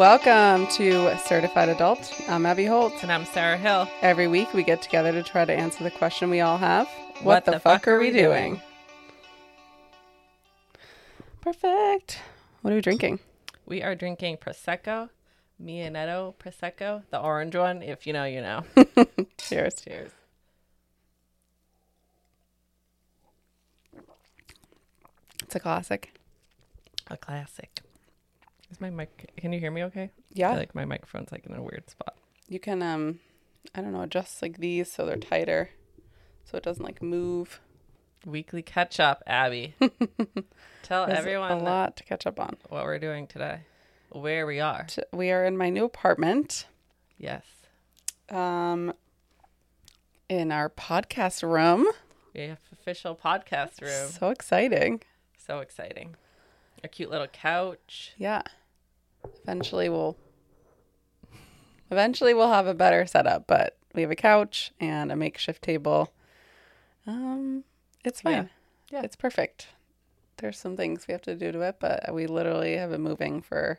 Welcome to Certified Adult. I'm Abbey Holt. And I'm Sarah Hill. Every week we get together to try to answer the question we all have What, the, fuck, are we doing? Perfect. What are we drinking? We are drinking Prosecco, Mionetto Prosecco, the orange one. If you know, you know. Cheers. Cheers. It's a classic. A classic. Is my mic? Can you hear me? Okay. I Yeah. feel like my microphone's like in a weird spot. You can um I don't know, adjust like these so they're tighter. So it doesn't like move. Weekly catch up, Abbey. Tell There's everyone a lot to catch up on. what we're doing today, where we are. T- We are in my new apartment. Yes, Um in our podcast room. we have official podcast room. So exciting. So exciting. A cute little couch. Yeah. Eventually we'll eventually we'll have a better setup, but we have a couch and a makeshift table. Um it's fine. Yeah. It's perfect. There's some things we have to do to it, but we literally have been moving for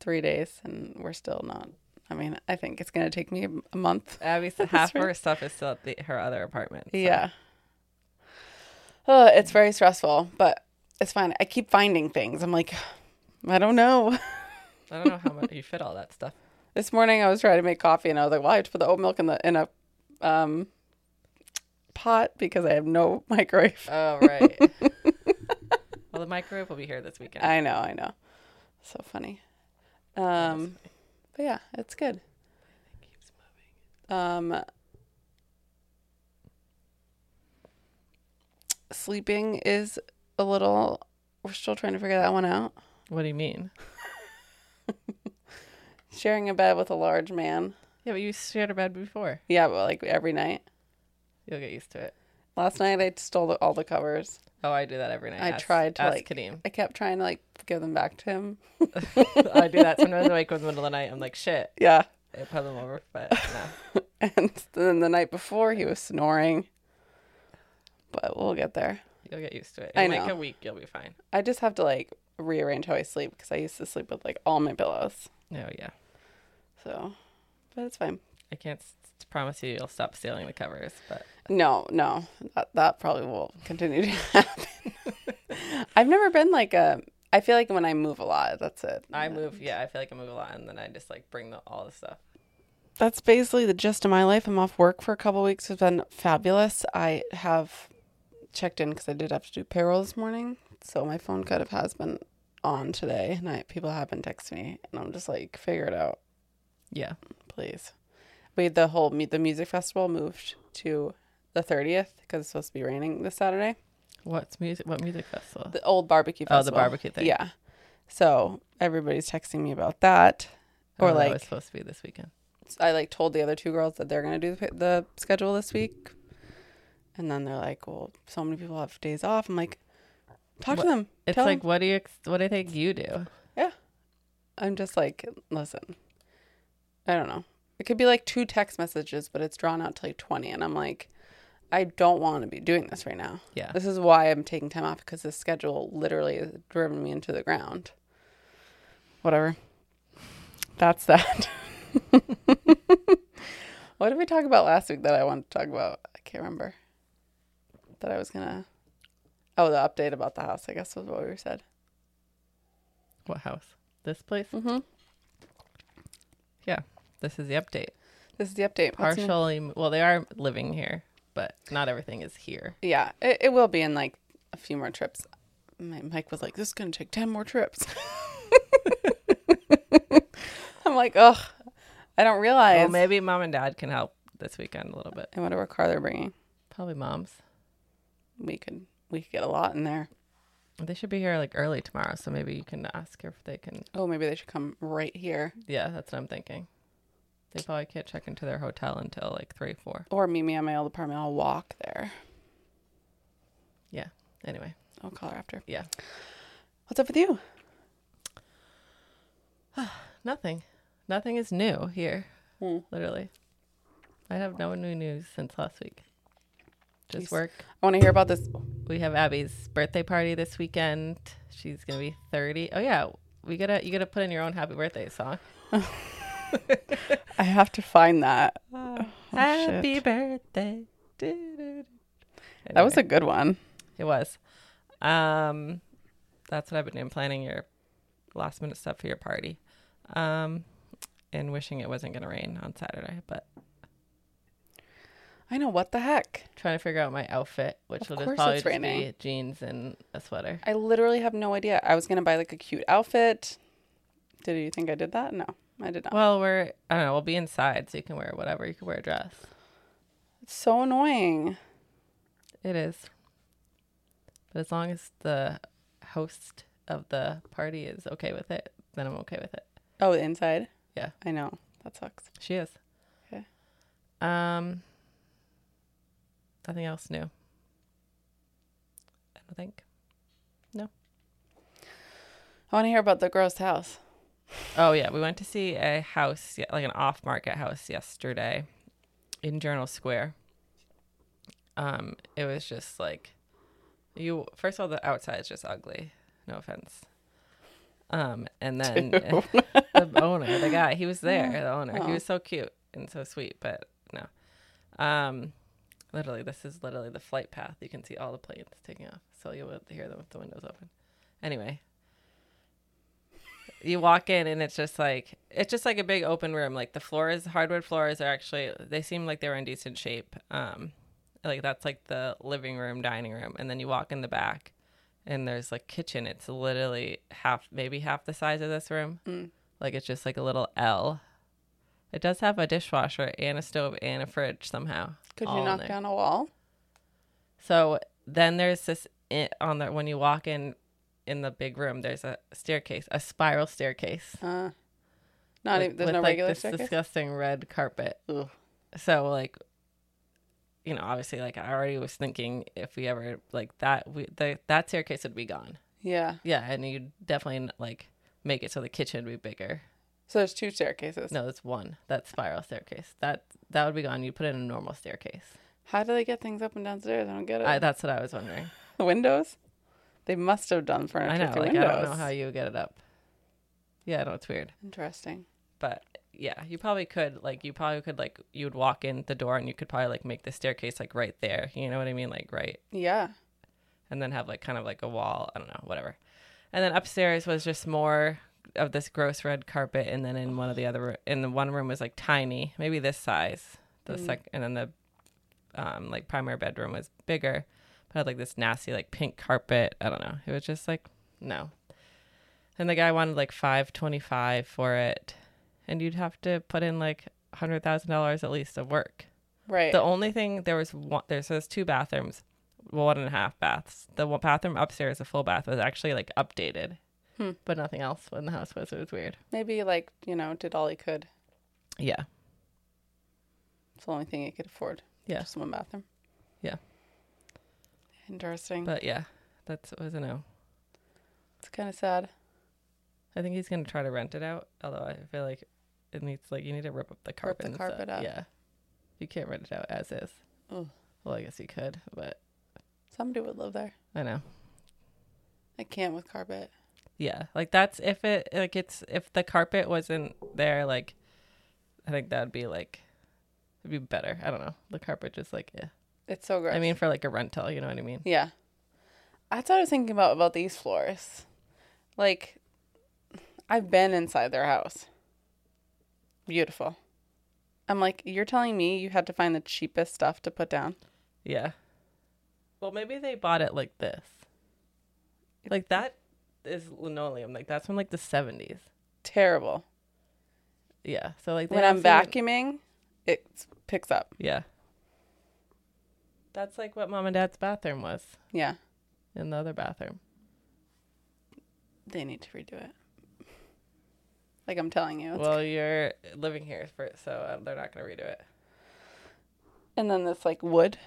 3 days and we're still not I mean, I think it's going to take me a- month. Abbey's half of her stuff is still at the, her other apartment. so- Yeah. Oh, it's very stressful, but it's fine. I keep finding things. I'm like, I don't know. I don't know how much you fit all that stuff. This morning I was trying to make coffee and I was like, well, I have to put the oat milk in the in a um pot because I have no microwave. Oh right. well, the microwave will be here this weekend. I know, I know. So funny. Um but yeah, it's good. Keeps. Um sleeping is a little we're still trying to figure that one out. What do you mean? Sharing a bed with a large man. Yeah, but you shared a bed before. Yeah, but like every night. You'll get used to it. Last night I stole the, all the covers. Oh, I do that every night. I Ask- tried to, ask like- Kadeem. I kept trying to like give them back to him. I do that sometimes. I wake up in the middle of the night. I'm like, shit. Yeah. I put them over, but no. And then the night before he was snoring. But we'll get there. You'll get used to it. I In like know. a week, you'll be fine. I just have to like rearrange how I sleep because I used to sleep with like all my pillows. No, yeah. So, but it's fine. I can't s- promise you you'll stop stealing the covers, but No, no, that, that probably will continue to happen. I've never been like a. I feel like when I move a lot, that's it. I move. Yeah, I feel like I move a lot, and then I just like bring the, all the stuff. That's basically the gist of my life. I'm off work for a couple weeks. It's been fabulous. I have checked in because I did have to do payroll this morning, so my phone kind of has been on today, and I, people have been texting me, and I'm just like, figure it out, Yeah. please. We the whole mu- the music festival moved to the 30th because it's supposed to be raining this Saturday. What's music? What music festival? The old barbecue Oh, the festival. barbecue thing. Yeah. So everybody's texting me about that. Or Oh, like was supposed to be this weekend. I like told the other two girls that they're gonna do the, the schedule this week, and then they're like, "Well, so many people have days off." I'm like, "Talk What- to them." It's Tell like, them. what do you? Ex- what do you think you do? Yeah. I'm just like, listen, I don't know. It could be like two text messages, but it's drawn out to like twenty, and I'm like, I don't want to be doing this right now. Yeah. This is why I'm taking time off because this schedule literally has driven me into the ground. Whatever. That's that. what did we talk about last week that I wanted to talk about? I can't remember. That I was gonna. Oh, the update about the house. I guess was what we said. What house? This place? Mm-hmm. Yeah, this is the update. This is the update. What's? Partially. Well, they are living here, but not everything is here. Yeah, it, it will be in like a few more trips. My Mike was like, "This is gonna take ten more trips." I'm like, "Ugh, I don't realize." Well, maybe mom and dad can help this weekend a little bit. I wonder what car they're bringing. Probably mom's. We could we could get a lot in there. They should be here like early tomorrow, so maybe you can ask if they can. Oh, maybe they should come right here Yeah, that's what I'm thinking. They probably can't check into their hotel until like three, four. or meet me at my old apartment. I'll walk there. Yeah. Anyway, I'll call her after. Yeah. What's up with you? nothing. Nothing is new here. Hmm. Literally, I have no new news since last week. Just Jeez. work. I want to hear about this. We have Abby's birthday party this weekend. She's gonna be thirty. Oh yeah, we gotta you gotta put in your own happy birthday song. I have to find that. happy shit. birthday. Do-do-do. That was a good one. it was. Um, that's what I've been doing, planning your last minute stuff for your party, um, and wishing it wasn't gonna rain on Saturday, but I know what the heck. trying to figure out my outfit, which Of will just probably just be jeans and a sweater. I literally have no idea. I was gonna buy like a cute outfit. Did you think I did that? No, I did not. Well, we're I don't know. We'll be inside, so you can wear whatever. You can wear a dress. It's so annoying. It is. But as long as the host of the party is okay with it, then I'm okay with it. Oh, inside. Yeah. I know that sucks. She is. Okay. Um. Nothing else new. I don't think. No. I want to hear about the gross house. Oh yeah, we went to see a house, like an off-market house yesterday, in Journal Square. Um, it was just like, you. First of all, the outside is just ugly. No offense. Um, and then the owner, the guy, he was there. The owner, he was so cute and so sweet, but no. Um, literally, this is literally the flight path. You can see all the planes taking off, so you'll be able to hear them with the windows open. Anyway, you walk in and it's just like it's just like a big open room. Like the floors, hardwood floors are actually they seem like they were in decent shape. Um, like that's like the living room, dining room, and then you walk in the back, and there's like kitchen. It's literally half, maybe half the size of this room. Mm. Like it's just like a little L. It does have a dishwasher and a stove and a fridge somehow. Could you knock down a wall? So then there's this on the when you walk in in the big room. There's a staircase, a spiral staircase. Uh, not with- even. There's with, no like, regular this staircase. disgusting red carpet. Ugh. So like, you know, obviously, like I already was thinking if we ever like that, we the that staircase would be gone. Yeah. Yeah, and you'd definitely like make it so the kitchen would be bigger. So there's two staircases. No, it's one. That spiral staircase. That that would be gone. You put in a normal staircase. How do they get things up and downstairs? I don't get it. I, that's what I was wondering. the windows. They must have done furniture I know. Like windows. I don't know how you get it up. Yeah, I know it's weird. Interesting. But yeah, you probably could like you probably could like you would walk in the door and you could probably like make the staircase like right there. You know what I mean? Like right Yeah. and then have like kind of like a wall. I don't know, whatever. And then upstairs was just more of this gross red carpet, and then in one of the other in the one room was like tiny, maybe this size. The Mm. sec and then the um like primary bedroom was bigger, but had like this nasty like pink carpet. I don't know. It was just like no. And the guy wanted like five twenty five for it, and you'd have to put in like hundred thousand dollars at least of work. Right. The only thing there was one there's there's two bathrooms, well, one and a half baths. The one bathroom upstairs, the full bath, was actually like updated, Hmm. but nothing else in the house was. It was weird. Maybe like you know did all he could. Yeah, It's the only thing he could afford. Yeah. Just one bathroom. Yeah. Interesting. but yeah, that's was a no. it's kind of sad. I think he's gonna try to rent it out. Although I feel like it needs like you need to rip up the carpet. the and stuff. carpet up. Yeah, you can't rent it out as is. Ugh. Well, I guess you could, but Somebody would live there. I know. I can't with carpet. Yeah, like that's if it like it's if the carpet wasn't there, like I think that'd be like it'd be better. I don't know. The carpet just like yeah. It's so gross. I mean for like a rental, you know what I mean? yeah. That's what I was thinking about about these floors. Like, I've been inside their house. Beautiful. I'm like, you're telling me you had to find the cheapest stuff to put down? Yeah. Well, maybe they bought it like this. Like that is linoleum. Like that's from like the 70s. Terrible. Yeah. So like When I'm vacuuming, it picks up. Yeah. That's like what mom and dad's bathroom was Yeah. in the other bathroom. They need to redo it. Like I'm telling you. Well, you're living here for so uh, they're not going to redo it. And then this like wood.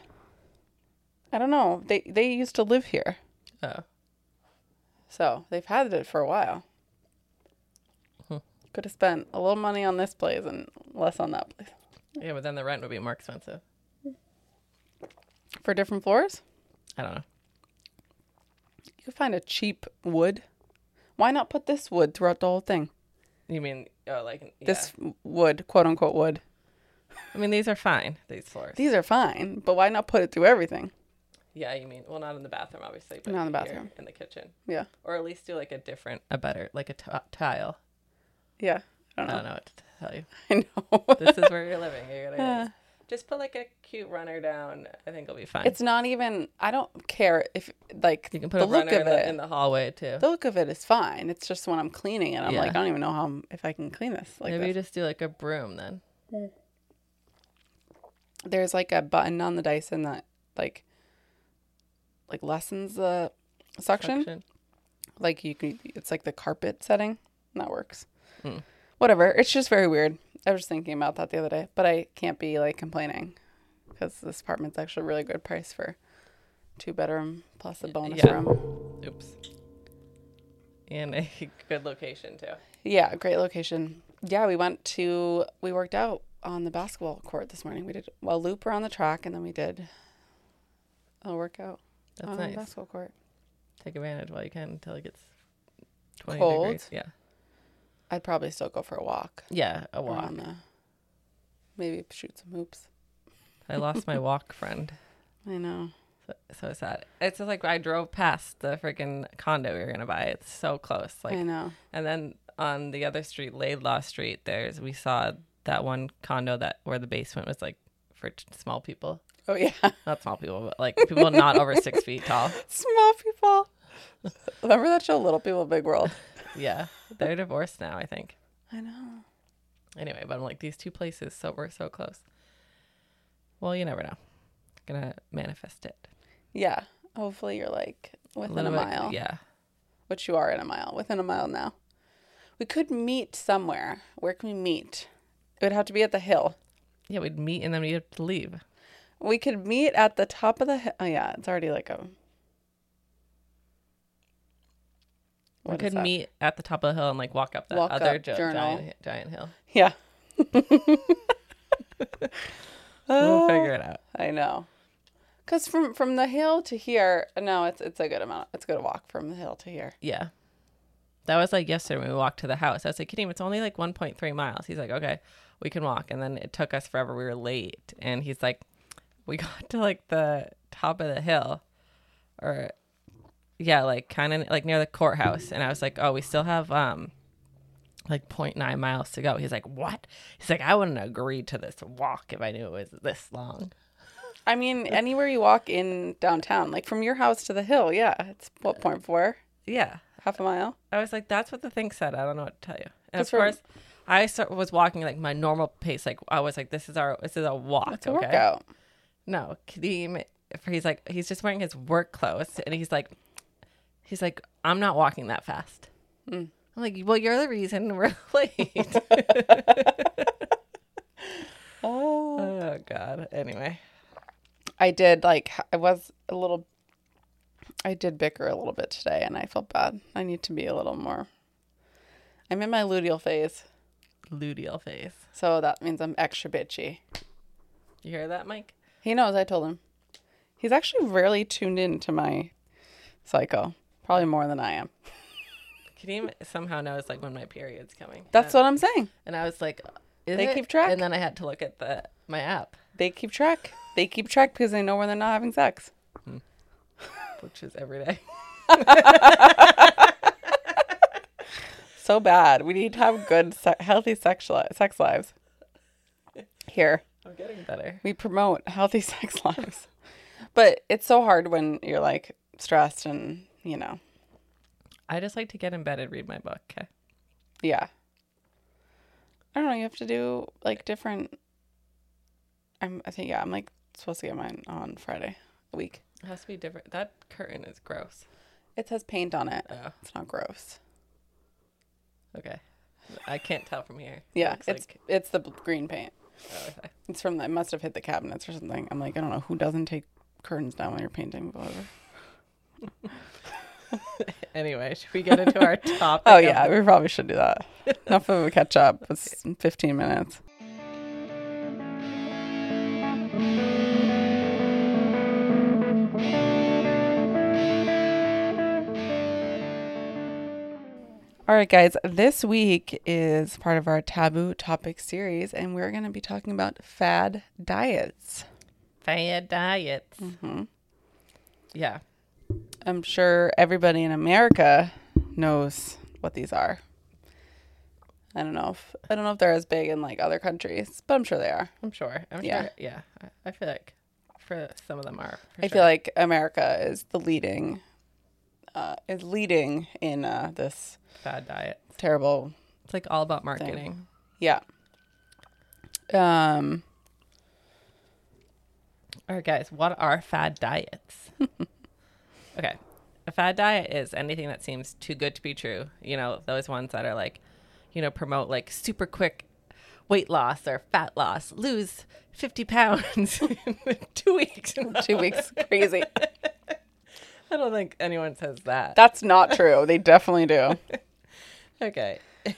I don't know. They they used to live here. Oh. So they've had it for a while. Hmm. Could have spent a little money on this place and less on that place. Yeah, but then the rent would be more expensive. For different floors? I don't know. You could find a cheap wood. Why not put this wood throughout the whole thing? You mean oh like yeah. This wood, quote unquote wood. I mean these are fine. These floors. These are fine, but why not put it through everything? Yeah, you mean well not in the bathroom obviously, but Not in the bathroom. in the kitchen, Yeah. or at least do like a different, a better like a t- tile. Yeah. I I don't don't know. know what to tell you. I know. This is where you're living. You're gonna Yeah. just put like a cute runner down. I think it'll be fine. It's not even. I don't care if like you can put the a look runner of in it. the, in the hallway too. the look of it is fine. It's just when I'm cleaning it, I'm Yeah. like, I don't even know how I'm, if I can clean this. Like Maybe uh, you this. just do like a broom then. Mm. there's like a button on the Dyson that like like lessens the suction. Suction. Like you can, it's like the carpet setting. And that works. Hmm. Whatever. It's just very weird. I was thinking about that the other day, but I can't be like complaining because this apartment's actually a really good price for two bedroom plus a bonus Yeah. room. Oops. And a good location too. Yeah, great location. Yeah, we went to we worked out on the basketball court this morning. We did a loop around the track and then we did a workout That's on the nice. basketball court. Take advantage while you can until it gets 20 Cold? degrees. Yeah. I'd probably still go for a walk. Yeah, a walk. Around the, maybe shoot some hoops. I lost my walk friend. I know. So, so sad. It's just like I drove past the freaking condo we were gonna buy. It's so close. Like, I know. and then on the other street, Laidlaw Street, there's we saw that one condo that where the basement was like for t- small people, Oh yeah, not small people, but like people not over six feet tall. small people. Remember that show, Little People, Big World? Yeah, they're divorced now, I think. I know. Anyway, but I'm like these two places, so we're so close. Well, you never know. Gonna manifest it. Yeah. Hopefully you're like within a, little bit- uh, mile, Yeah. which you are in a mile, within a mile now. We could meet somewhere. Where can we meet? It would have to be at the hill. Yeah, we'd meet and then we'd have to leave. We could meet at the top of the hill. Oh yeah, it's already like a. we could meet at the top of the hill and like walk up that Walk other up gi- giant giant hill. Yeah. We'll figure it out. I know. Cause from from the hill to here, no, it's it's a good amount. It's a good walk from the hill to here. Yeah. That was like yesterday when we walked to the house. I was like, Kadeem, it's only like 1.3 miles. He's like, okay, we can walk. And then it took us forever. We were late. And he's like, we got to like the top of the hill or, yeah, like kind of like near the courthouse. And I was like, oh, we still have, um, like 0.9 miles to go. He's like, what? He's like, I wouldn't agree to this walk if I knew it was this long. I mean, anywhere you walk in downtown, like from your house to the hill, yeah, it's what point four, Yeah. half a mile. I was like, that's what the thing said. I don't know what to tell you. And of course, I start, was walking like my normal pace. Like I was like, this is our this is a walk. It's a okay. workout. No, Kadeem. He's like he's just wearing his work clothes, and he's like, he's like, I'm not walking that fast. Hmm. I'm like, well, you're the reason we're late. Oh. oh God. Anyway, I did like I was a little. I did bicker a little bit today, and I felt bad. I need to be a little more. I'm in my luteal phase, luteal phase. so that means I'm extra bitchy. You hear that, Mike? He knows. I told him. He's actually rarely tuned in to my cycle, probably more than I am. Kadeem somehow knows like when my period's coming. That's and, what I'm saying. and I was like, is They it? keep track? And then I had to look at the my app. They keep track. They keep track because they know when they're not having sex. Hmm. which is every day. So bad. We need to have good, se- healthy sex, li- sex lives. Here, I'm getting better. we promote healthy sex lives. But it's so hard when you're like stressed and, you know, I just like to get in bed and read my book. Okay. yeah. I don't know. You have to do like different. I'm, I think, yeah, I'm like supposed to get mine on Friday a week. It has to be different. That curtain is gross. It says paint on it. Oh, It's not gross. okay. I can't tell from here. Yeah, Looks it's like, it's the green paint. Oh, okay. It's from the, it must have hit the cabinets or something. I'm like, I don't know who doesn't take curtains down when you're painting, but whatever. Anyway, should we get into our oh, topic? Oh yeah, we probably should do that. Enough of a catch up. It's 15 minutes. All right, guys, this week is part of our taboo topic series, and we're going to be talking about fad diets. Fad diets. Mm-hmm. Yeah. I'm sure everybody in America knows what these are. I don't know if I don't know if they're as big in like other countries, but I'm sure they are. I'm sure. I'm Yeah. sure. Yeah. I- I feel like for some of them are. I sure. feel like America is the leading, uh, is leading in uh, this fad diet. terrible. It's like all about marketing. Yeah. Um. All right, guys, what are fad diets? okay. A fad diet is anything that seems too good to be true. You know, those ones that are like, you know, promote like super quick weight loss or fat loss, lose 50 pounds in two weeks. Two weeks, crazy. I don't think anyone says that. That's not true. They definitely do. Okay.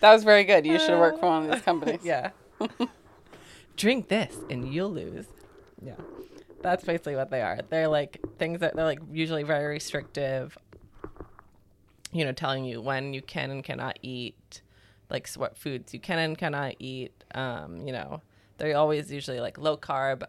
That was very good. You should work for one of these companies. Yeah. Drink this and you'll lose. Yeah. That's basically what they are. They're like things that they're like usually very restrictive. You know, telling you when you can and cannot eat, like what foods you can and cannot eat. Um, you know, they're always usually like low carb,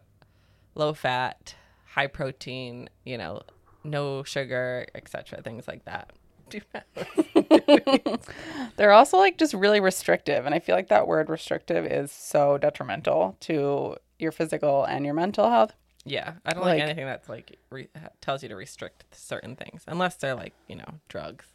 low fat, high protein, you know, no sugar, etc. Things like that. They're also like just really restrictive. And I feel like that word restrictive is so detrimental to your physical and your mental health. Yeah, I don't like, Like- anything that's like re- tells you to restrict certain things, unless they're like you know drugs.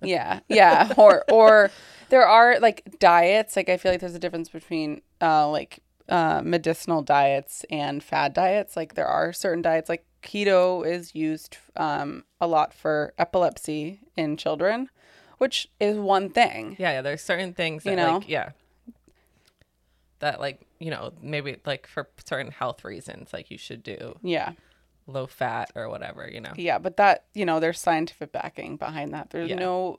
Yeah. Yeah. Or or there are like diets. Like I feel like there's a difference between uh like uh medicinal diets and fad diets. Like there are certain diets like keto is used um a lot for epilepsy in children, which is one thing. Yeah, yeah. There's certain things that You know? like yeah, that like you know maybe like for certain health reasons like you should do Yeah. low fat or whatever. You know. Yeah, but that, you know, there's scientific backing behind that. There's Yeah. no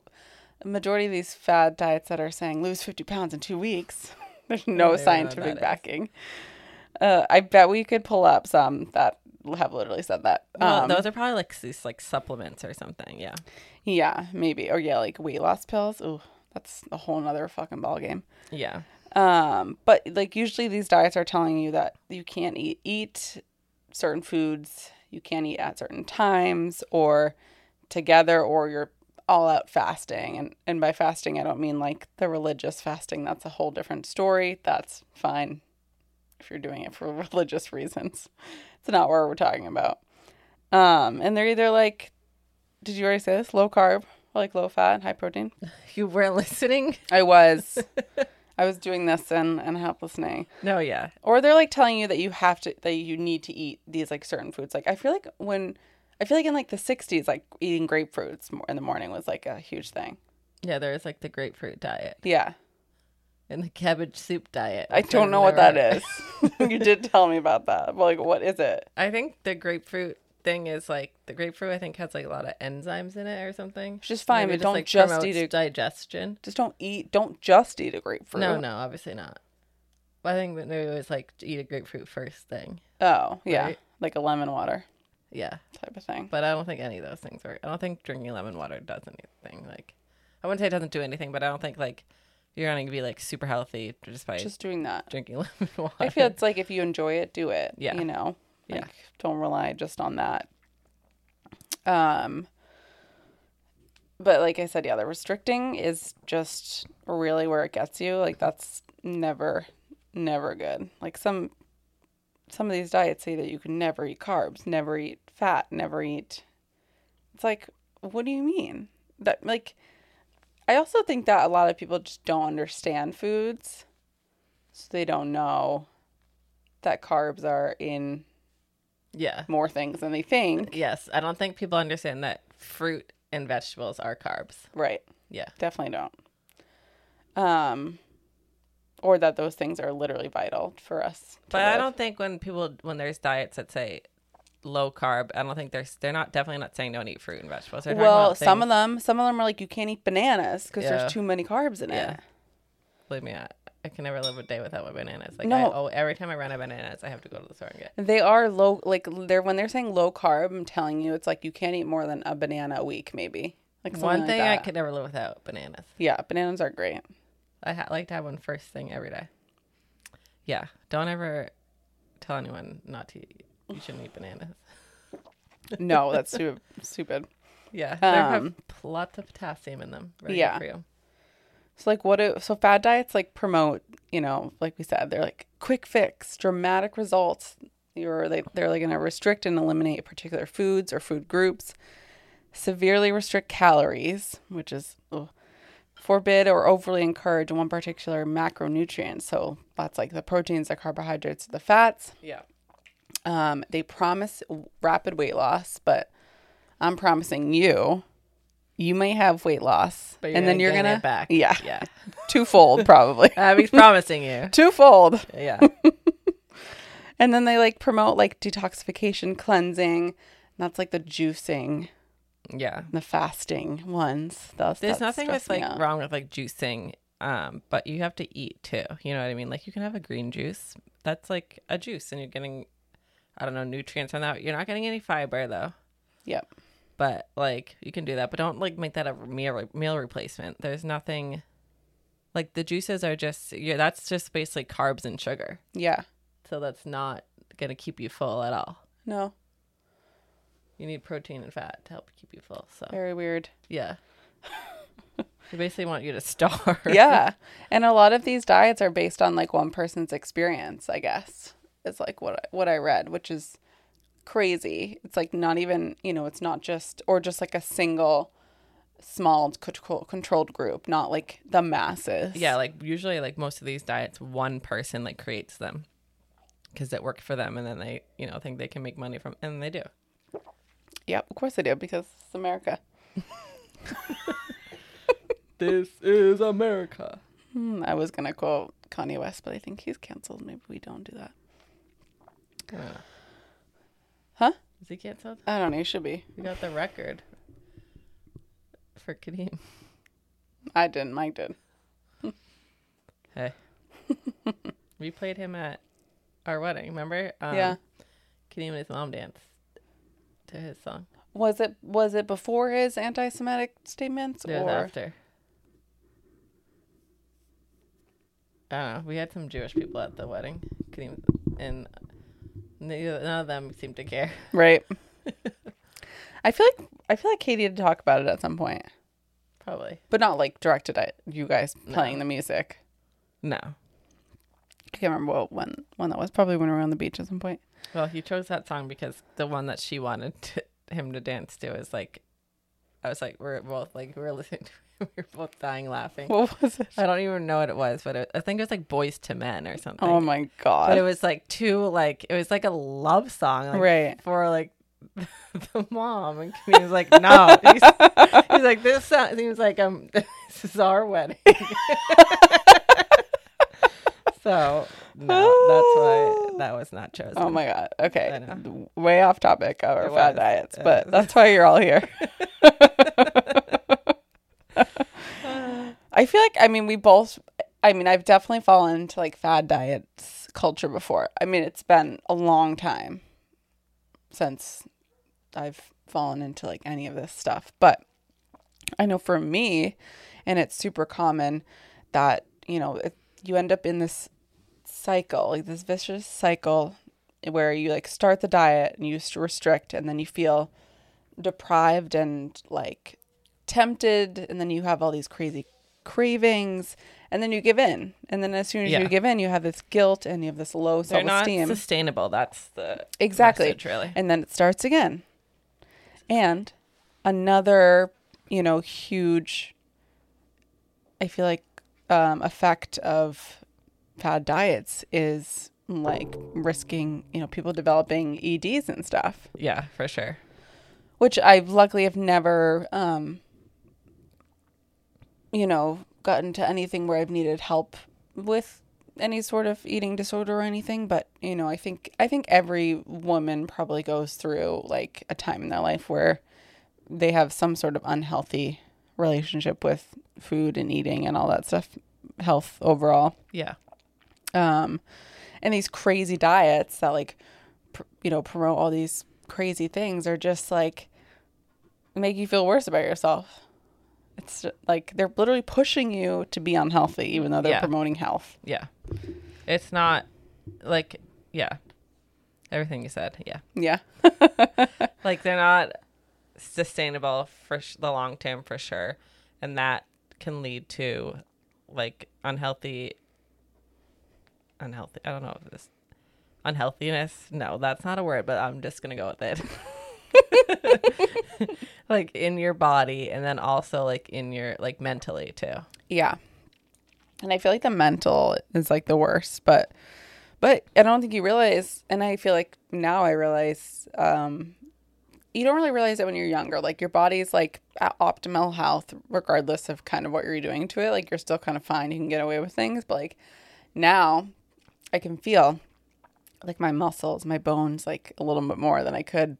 majority of these fad diets that are saying lose 50 pounds in 2 weeks. There's no even know what scientific backing. Uh, I bet we could pull up some that have literally said that. Well, Um, those are probably like these like supplements or something. Yeah. yeah, maybe. Or yeah, like weight loss pills. Ooh, that's a whole nother fucking ball game. Yeah. Um, but like usually these diets are telling you that you can't eat eat certain foods, you can't eat at certain times or together or you're all out fasting. And and by fasting I don't mean like the religious fasting. That's a whole different story. That's fine if you're doing it for religious reasons. It's not what we're talking about. Um, and they're either like did you already say this? Low carb, like low fat, high protein? You weren't listening. I was. I was doing this and, and half listening. No. Yeah. Or they're like telling you that you have to that you need to eat these like certain foods. Like I feel like when I feel like in like the sixties, like eating grapefruits in the morning was like a huge thing. Yeah. There's like the grapefruit diet Yeah. And the cabbage soup diet. I don't know what that is. you did tell me about that. But like what is it? I think the grapefruit thing is like the grapefruit. I think has like a lot of enzymes in it or something. Which is fine, Maybe but don't like, just eat a digestion. just don't eat don't just eat a grapefruit. No, no, obviously not. I think that maybe it was like to eat a grapefruit first thing. Oh, yeah. Right. Like a lemon water Yeah, type of thing. but I don't think any of those things work. I don't think drinking lemon water does anything. Like, I wouldn't say it doesn't do anything, but I don't think like you're gonna be like super healthy just by Just doing that. drinking lemon water. I feel it's like if you enjoy it, do it. Yeah. You know? Yeah. Like don't rely just on that. Um but like I said, yeah, the restricting is just really where it gets you. Like that's never never good. Like some some of these diets say that you can never eat carbs, never eat fat, never eat It's like what do you mean? That like I also think that a lot of people just don't understand foods. So they don't know that carbs are in yeah. more things than they think. Yes, I don't think people understand that fruit and vegetables are carbs. Right. Yeah. Definitely don't. Um or that those things are literally vital for us. But I don't think when people when there's diets that say low carb, I don't think they're they're not definitely not saying don't eat fruit and vegetables. They're Well, some of them, some of them are like you can't eat bananas because Yeah. there's too many carbs in Yeah. it. Believe me, I, I can never live a day without my bananas. Like, No. I, oh, every time I run out of bananas, I have to go to the store and get. They are low, like they're when they're saying low carb. I'm telling you, it's like you can't eat more than a banana a week, maybe. Like One like thing I that. could never live without bananas. Yeah, bananas are great. I ha- like to have one first thing every day. Yeah, don't ever tell anyone not to. eat. You shouldn't eat bananas. No, that's too stupid. Yeah, they have Um, lots of potassium in them. Very yeah. for you. So like what do so fad diets like promote, you know, like we said, they're like quick fix, dramatic results. You're they they're like gonna restrict and eliminate particular foods or food groups, severely restrict calories, which is ugh, forbid or overly encourage one particular macronutrient. So that's like the proteins, the carbohydrates, the fats. Yeah. Um, they promise rapid weight loss, but I'm promising you, you may have weight loss, But you're and then gonna you're gonna back. yeah, Yeah. twofold probably, Abbey's promising you. twofold. Yeah. And then they like promote like detoxification, cleansing. That's like the juicing, Yeah. the fasting ones. That's, There's that nothing with like out. wrong with like juicing, um, but you have to eat too. You know what I mean? Like you can have a green juice. That's like a juice, and you're getting, I don't know, nutrients from that. You're not getting any fiber though. Yep. But like you can do that, but don't like make that a meal meal replacement. There's nothing. Like the juices are just yeah, that's just basically carbs and sugar. Yeah. So that's not gonna keep you full at all. No. You need protein and fat to help keep you full. So Very weird. yeah. they basically want you to starve. yeah. And a lot of these diets are based on like one person's experience, I guess. It's like what I, what I read, which is crazy. It's like not even, you know, it's not just or just like a single small control, controlled group, not like the masses. Yeah, like usually, like most of these diets, one person like creates them because it worked for them, and then they, you know, think they can make money from, and they do. Yep, of course they do because it's America. This is America. Hmm, I was going to quote Kanye West, but I think he's canceled. Maybe we don't do that. Huh? Is he canceled? I don't know. He should be. We got the record for Kadeem. I didn't. Mike did. Hey, we played him at our wedding. Remember? Um, yeah. Kadeem and his mom danced to his song. Was it was it before his anti-Semitic statements It was or after. I don't know. We had some Jewish people at the wedding, Kadeem, and none of them seem to care. right? I feel like I feel like Katie had to talk about it at some point, Probably but not like directed at you guys playing No. the music. no. I can't remember what when when that was. Probably when we were on the beach at some point. Well, he chose that song because the one that she wanted to, him to dance to is like, I was like, we're both like, we're listening to we were both dying laughing. What was it? I don't even know what it was, but it, I think it was like Boyz II Men or something. Oh my god! but it was like two, like, it was like a love song. Like, Right. For like the mom. And he was like, no. He's, he's like, this sound, seems like um, this is our wedding. so, no, that's why that was not chosen. Oh my god. Okay. Way off topic our fad diets, It but was. that's why you're all here. I feel like I mean we both I mean I've definitely fallen into like fad diets culture before. I mean it's been a long time since I've fallen into like any of this stuff, but I know for me and it's super common that, you know, if you end up in this cycle, like this vicious cycle where you like start the diet and you restrict and then you feel deprived and like tempted and then you have all these crazy cravings and then you give in and then as soon as Yeah. you give in you have this guilt and you have this low They're not self-esteem sustainable. That's the exactly message, really. and then it starts again and another you know huge i feel like um, effect of fad diets is like risking you know people developing eds and stuff Yeah, for sure. which I've luckily have never, um, you know, gotten to anything where I've needed help with any sort of eating disorder or anything. But you know, I think I think every woman probably goes through like a time in their life where they have some sort of unhealthy relationship with food and eating and all that stuff. health overall. Yeah. Um, and these crazy diets that like, pr- you know, promote all these crazy things are just like make you feel worse about yourself. It's like they're literally pushing you to be unhealthy, even though they're Yeah. promoting health. Yeah. It's not like yeah. Everything you said. Yeah. Yeah. Like they're not sustainable for sh- the long term for sure, and that can lead to like unhealthy unhealthy I don't know if this unhealthiness. No, that's not a word, but I'm just going to go with it. like in your body and then also like in your like mentally too. Yeah. And I feel like the mental is like the worst, but but I don't think you realize and I feel like now I realize um you don't really realize it when you're younger. Like your body's like at optimal health regardless of kind of what you're doing to it. Like you're still kind of fine. You can get away with things, but like now I can feel like my muscles, my bones like a little bit more than I could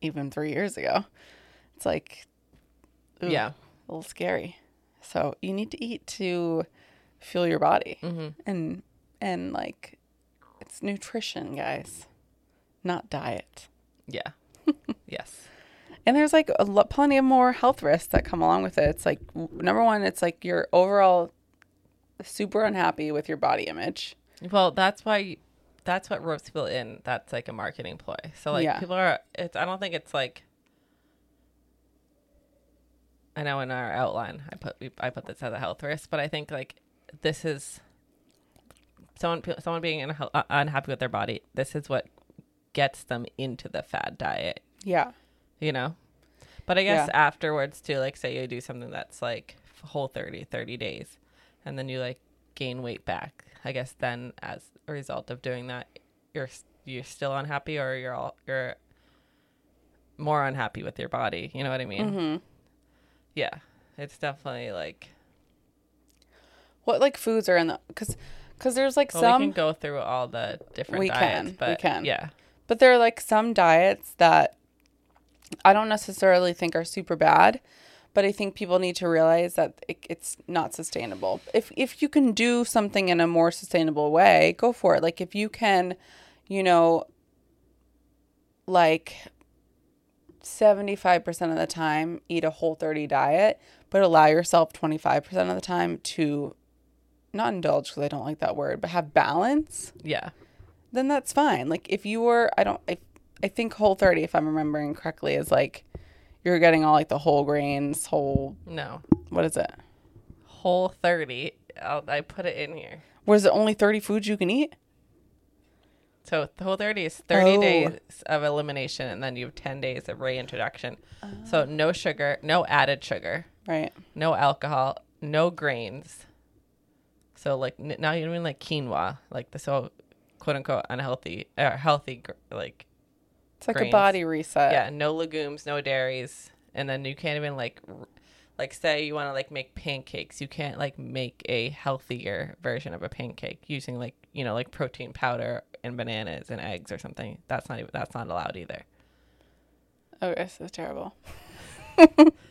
even 3 years ago. It's like ooh, Yeah. a little scary. So you need to eat to fuel your body, Mm-hmm. and and like it's nutrition, guys, not diet. Yeah. yes. And there's like a lo- plenty of more health risks that come along with it. It's like number one, it's like you're overall super unhappy with your body image. Well, that's why that's what ropes people in. That's like a marketing ploy. So like Yeah. people are it's I don't think it's like I know in our outline I put we, I put this as a health risk, but I think like this is someone someone being uh, unhappy with their body. This is what gets them into the fad diet, Yeah, you know? But I guess Yeah. afterwards too, like say you do something that's like whole 30, 30 days and then you like gain weight back. I guess then as a result of doing that, you're you're still unhappy or you're all you're more unhappy with your body. You know what I mean? hmm Yeah. It's definitely like what like foods are in the because because there's like well, some we can go through all the different We diets, can, we can. yeah. But there are like some diets that I don't necessarily think are super bad, but I think people need to realize that it, it's not sustainable. If if you can do something in a more sustainable way, go for it. Like if you can, you know, like 75% of the time eat a whole 30 diet, but allow yourself 25% of the time to not indulge because I don't like that word, but have balance Yeah. then that's fine. Like if you were, I don't, I, I think Whole 30, if I'm remembering correctly, is like you're getting all like the whole grains, whole, No. what is it? Whole 30. I'll, I put it in here. Was it only 30 foods you can eat? So the whole 30 is 30 Oh. days of elimination and then you have 10 days of reintroduction. So oh. no sugar, no added sugar, Right. no alcohol, no grains. So like now you mean like quinoa, like the so quote unquote unhealthy or healthy like It's like Grains. a body reset. yeah, no legumes, no dairies, and then you can't even like like say you want to like make pancakes, you can't like make a healthier version of a pancake using like, you know, like protein powder and bananas and eggs or something. That's not even that's not allowed either. Oh, this is terrible.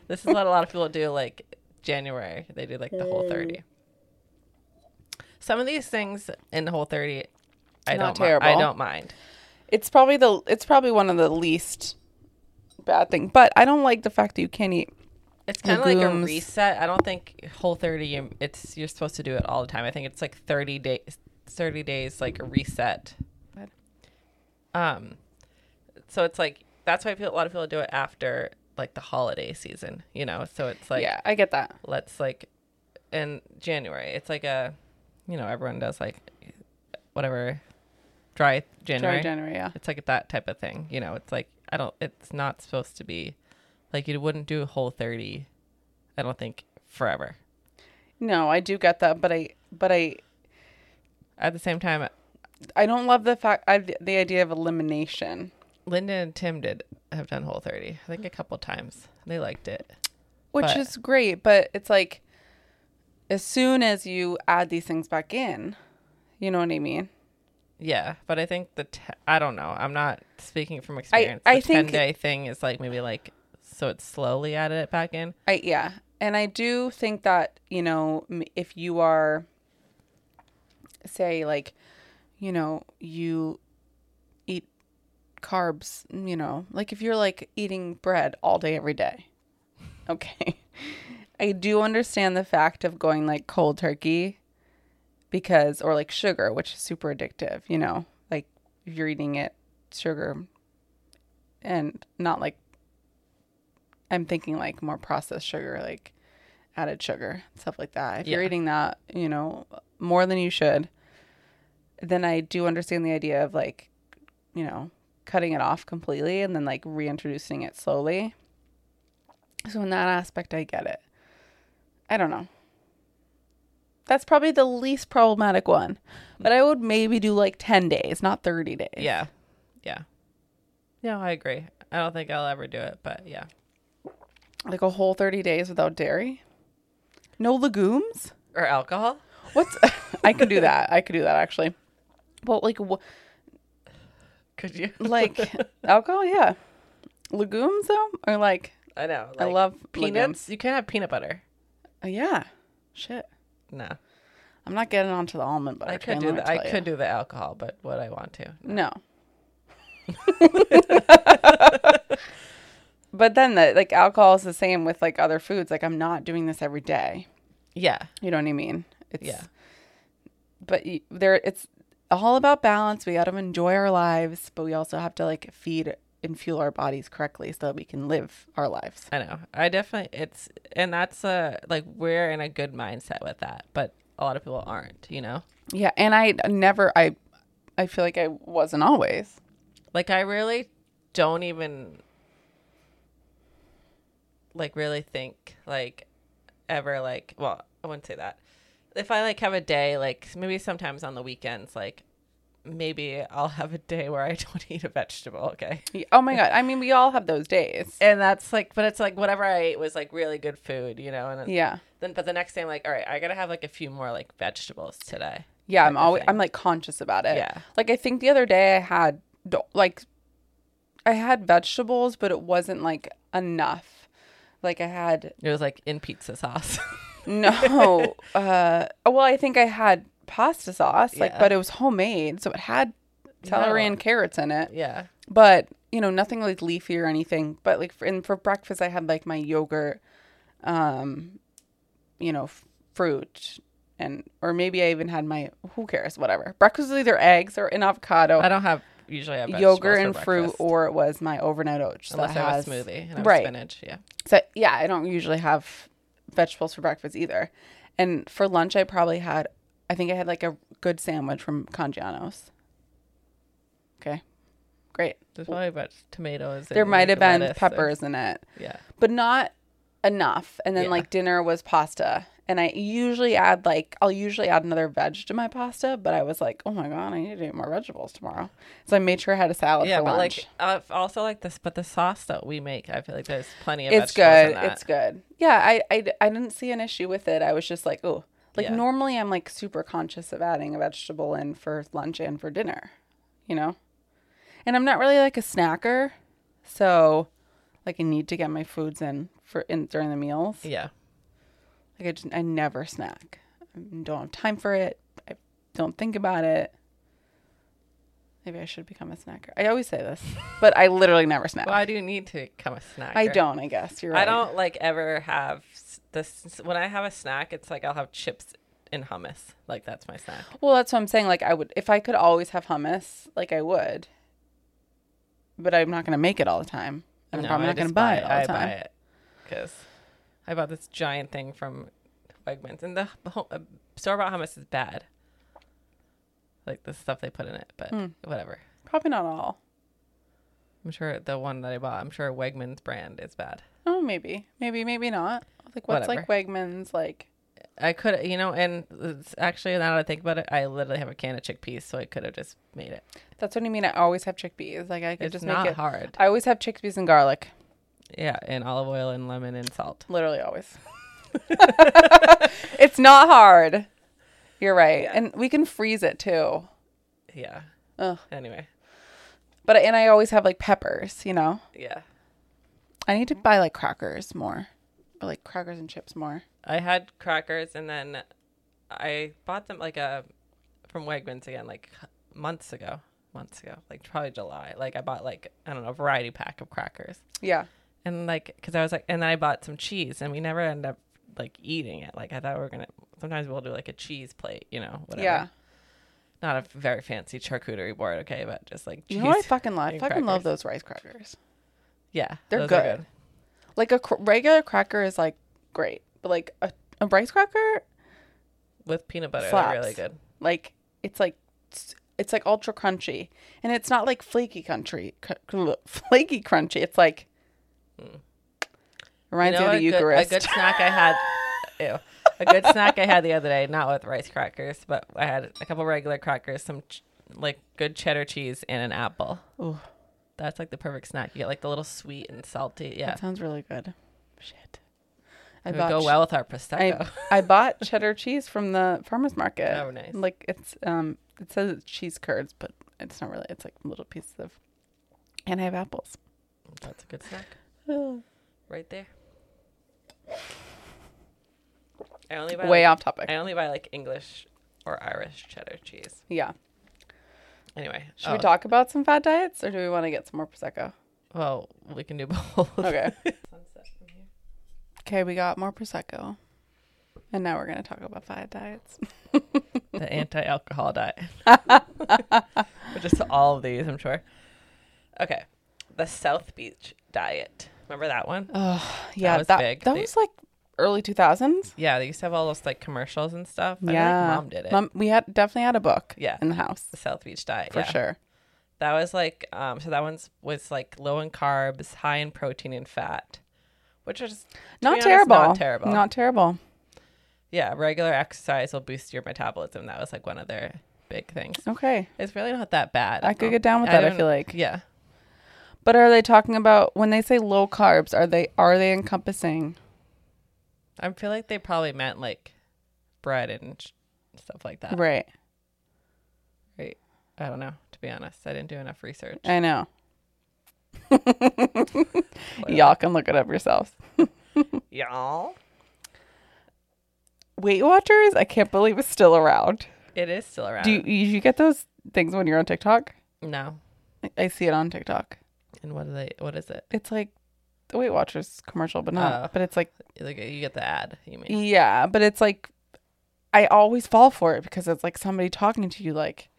This is what a lot of people do like January. They do like the whole Mm. 30. Some of these things in the whole 30 I Not don't mi- I don't mind. It's probably the, it's probably one of the least bad thing, but I don't like the fact that you can't eat. It's kind of like a reset. I don't think whole 30 you- it's you're supposed to do it all the time. I think it's like 30 days 30 days like a reset. Um so it's like that's why people, a lot of people do it after like the holiday season, you know. So it's like yeah, I get that. let's like in January. It's like a you know, everyone does like whatever dry January. Dry January, yeah. It's like that type of thing. You know, it's like I don't it's not supposed to be like you wouldn't do a whole 30 I don't think forever. No, I do get that, but I, but I, At the same time, I don't love the fact, I, the idea of elimination. Linda and Tim did have done whole 30. I think a couple times. They liked it. which But- is great but it's like as soon as you add these things back in you know what i mean Yeah, but I think the te- I don't know. I'm not speaking from experience. I the think- 10 day thing is like maybe like so it's slowly added it back in. i yeah And I do think that, you know, if you are, say, like, you know, you eat carbs, you know, like if you're like eating bread all day, every day, okay. I do understand the fact of going like cold turkey because, or like sugar, which is super addictive, you know, like if you're eating it, sugar, and not like, I'm thinking like more processed sugar, like added sugar, stuff like that. If you're eating that, you know, more than you should, then I do understand the idea of like, you know, cutting it off completely and then like reintroducing it slowly. So in that aspect, I get it. I don't know. That's probably the least problematic one. But I would maybe do like 10 days, not 30 days. Yeah. Yeah. Yeah, I agree. I don't think I'll ever do it, but yeah. Like a whole 30 days without dairy? No legumes? Or alcohol? What's I could do that. I could do that actually. Well, like wh- Could you? like alcohol, yeah. Legumes though? Or like I know. I love peanuts. legumes. You can't have peanut butter. Uh, yeah. Shit. No. I'm not getting onto the almond butter. I could do the I you. could do the alcohol, but would I want to? No. but then the like alcohol is the same with like other foods. Like I'm not doing this every day. Yeah. You know what I mean? It's Yeah. but y- there it's all about balance. We got to enjoy our lives, but we also have to like feed and fuel our bodies correctly so that we can live our lives. I know. I definitely it's and that's a like we're in a good mindset with that, but a lot of people aren't, you know? Yeah, and I never I I feel like I wasn't always. Like I really don't even like really think like ever like well, I wouldn't say that. If I like have a day like maybe sometimes on the weekends like maybe I'll have a day where I don't eat a vegetable, okay? Oh my god. I mean, we all have those days. And that's like but it's like whatever I ate was like really good food, you know, and then- Yeah. then but the next day I'm like, all right, I got to have like a few more like vegetables today. Yeah, I'm type of always thing. I'm like conscious about it. Yeah. Like I think the other day I had do- like I had vegetables, but it wasn't like enough. Like I had It was like in pizza sauce. no uh well, I think I had pasta sauce, like Yeah. but it was homemade, so it had celery and carrots in it. yeah. But, you know, nothing like leafy or anything, but like for, and for breakfast I had like my yogurt um you know, f- fruit and or maybe I even had my who cares, whatever. Breakfast was either eggs or an avocado. I don't have usually have vegetables yogurt and fruit, breakfast. or it was my overnight oats. unless that I have a smoothie and I have right. spinach. Yeah. So yeah, I don't usually have vegetables for breakfast either. And for lunch, I probably had, I think I had like a good sandwich from Congianos. Okay, great. There's probably but tomatoes. There might have been lettuce peppers in it, yeah. but not enough. And then Yeah. like dinner was pasta. And I usually add like I'll usually add another veg to my pasta, but I was like, oh my god, I need to eat more vegetables tomorrow. So I made sure I had a salad Yeah, for but lunch. like uh, also like this, but the sauce that we make, I feel like there's plenty of it's vegetables good in that. it's good yeah I, I i didn't see an issue with it i was just like oh like Yeah. normally i'm like super conscious of adding a vegetable in for lunch and for dinner you know? And i'm not really like a snacker so like i need to get my foods in for in during the meals. Yeah. like i just i never snack. I don't have time for it. I don't think about it. Maybe i should become a snacker. I always say this but i literally never snack. Well, I do need to become a snacker. i don't i guess. You're right. I don't like ever have this. When I have a snack, it's like I'll have chips and hummus. Like that's my snack. Well, that's what I'm saying. Like, I would, if I could always have hummus, like I would. But I'm not going to make it all the time. And I'm No, probably not going to buy it all I time. buy it because I bought this giant thing from Wegmans, and the uh, store bought hummus is bad. Like the stuff they put in it, but Hmm. whatever. Probably not all. I'm sure the one that I bought, I'm sure Wegmans brand is bad. Oh, maybe, maybe, maybe not. Like, what's like Wegmans? Like, I could, you know, and it's actually now that I think about it, I literally have a can of chickpeas, so I could have just made it. that's what I mean. I always have chickpeas. Like, I could It's just not make it. hard. I always have chickpeas and garlic. Yeah, and olive oil and lemon and salt. Literally always. it's not hard. You're right, Yeah. and we can freeze it too. Yeah. Ugh. Anyway, But and I always have like peppers. You know, yeah. I need to buy like crackers more. Or like crackers and chips more. I had crackers and then I bought them like a from Wegmans again, like months ago. Months ago, like probably July. Like I bought like I don't know, a variety pack of crackers. Yeah. And like, cause I was like, and then I bought some cheese, and we never end up like eating it. Like I thought we were gonna. Sometimes we'll do like a cheese plate, you know, whatever. Yeah. Not a very fancy charcuterie board, okay, but just like cheese. You know what I fucking love? I fucking love those rice crackers. yeah, They're those are good. Like a cr- regular cracker is like great, but like a, a rice cracker, with peanut butter. They're Slaps. really good. like it's like s- it's like ultra crunchy, and it's not like flaky country, cr- flaky crunchy. It's like reminds Hmm. You know me of the a good- Eucharist. A good snack I had. ew. A good snack I had the other day, not with rice crackers, but I had a couple regular crackers, some ch- like good cheddar cheese, and an apple. Ooh. That's like the perfect snack. You get like the little sweet and salty. Yeah, That sounds really good. Shit. I it would go well with our prosecco. I, I bought cheddar cheese from the farmers market. Oh, nice. Like it's um it says it's cheese curds, but it's not really. It's like little pieces of. And I have apples. That's a good snack right there. I only buy way off topic. I only buy like English or Irish cheddar cheese. yeah. Anyway, Should we oh, talk about some fad diets, or do we want to get some more prosecco? Well, we can do both. Okay. Sunset from here. Okay, we got more prosecco, and now we're gonna talk about fad diets. the anti-alcohol diet, just all of these, I'm sure. Okay, the South Beach diet. Remember that one? Oh, yeah, That was that big. that was like early two thousands. Yeah, they used to have all those like commercials and stuff. I Yeah, mom did it. Mom, we had definitely had a book. Yeah. in the house the South Beach diet for yeah. sure. That was like um. So that one's was like low in carbs, high in protein and fat, which is Not honest, terrible. Not terrible. Not terrible. yeah, regular exercise will boost your metabolism. That was like one of their big things. Okay, It's really not that bad. I could get down with that. I don't- feel like. Yeah. But are they talking about when they say low carbs? Are they are they encompassing? I feel like they probably meant like bread and sh- stuff like that. Right. Right. I don't know. To be honest, I didn't do enough research. I know. Y'all can look it up yourselves. Y'all. Weight Watchers, I can't believe it's still around. It is still around. Do you, you get those things when you're on TikTok? no. I- I see it on TikTok. And what are they? What is it? It's like the Weight Watchers commercial, but not. Oh. But it's like Like you get the ad. You mean? yeah, but it's like I always fall for it because it's like somebody talking to you, like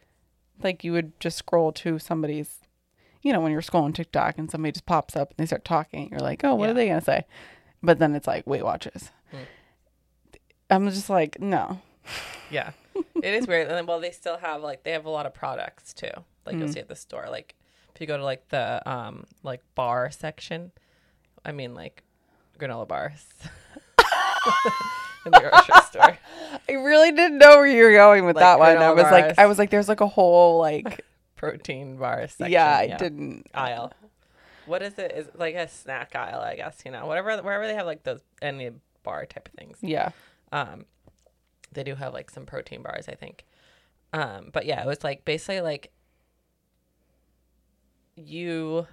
like you would just scroll to somebody's, you know, when you're scrolling TikTok and somebody just pops up and they start talking, you're like, oh, what Yeah. are they gonna say? But then it's like Weight Watchers. Hmm. I'm just like, no. Yeah. it is weird. And then, well, they still have like they have a lot of products too. Like you'll Mm. see at the store. Like if you go to like the um like bar section, I mean like granola bars in the grocery store. I really didn't know where you were going with Like that one. I granola was like, bars. I was like, there's like a whole like, Protein bar section. yeah, I didn't. Aisle. What is it? Is it like a snack aisle, I guess, you know. Whatever wherever they have like those any bar type of things. Yeah, Um, they do have like some protein bars, I think. Um, but yeah, it was like basically like you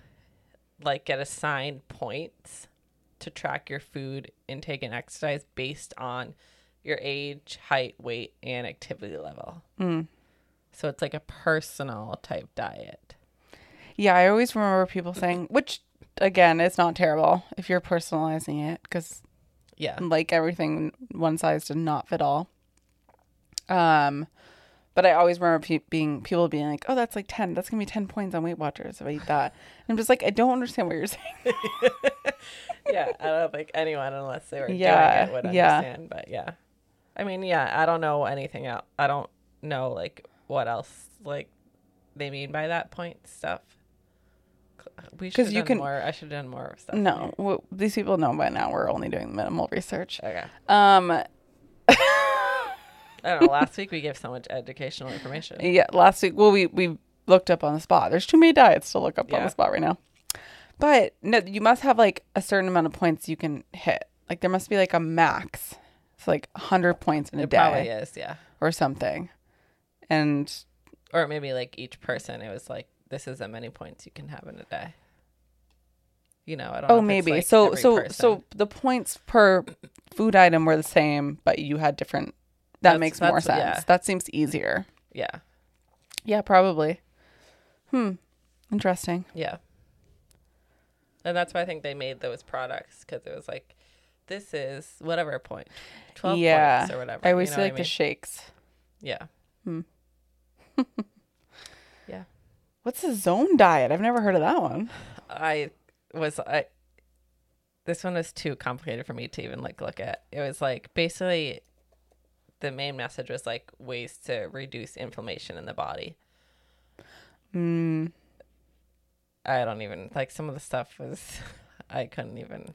like get assigned points to track your food intake and exercise based on your age, height, weight, and activity level. Mm. So it's like a personal type diet. yeah. I always remember people saying, which again, it's not terrible if you're personalizing it because Yeah. like everything, one size did not fit all. Um, but I always remember pe- being people being like, "Oh, that's like ten. That's gonna be ten points on Weight Watchers if I eat that." And I'm just like, I don't understand what you're saying. yeah, I don't think anyone, unless they were Yeah, doing it, would yeah. understand. But yeah, I mean, yeah, I don't know anything else. I don't know like what else like they mean by that point stuff. We should you done can- more. I should have done more stuff. No, w- these people know by now. We're only doing minimal research. Okay. Um, I don't know. Last week we gave so much educational information. yeah, last week. Well, we we looked up on the spot. There's too many diets to look up on the spot right now. But no, you must have like a certain amount of points you can hit. Like there must be like a max. It's like 100 points in a It day probably is, yeah. or something. And Or maybe like each person, it was like this is how many points you can have in a day. You know, I don't. Oh, know Oh, it's, maybe. like, so so person. so the points per food item were the same, but you had different. That That's- makes more sense. yeah. That seems easier. yeah, Yeah, probably. Hmm. Interesting. yeah. And that's why I think they made those products because it was like, this is whatever point, twelve yeah. points or whatever. I always you know like the mean? shakes. yeah. Hmm. yeah. What's the zone diet? I've never heard of that one. I was I this one was too complicated for me to even like look at. It was like basically the main message was like ways to reduce inflammation in the body. Mm. I don't even like some of the stuff was I couldn't even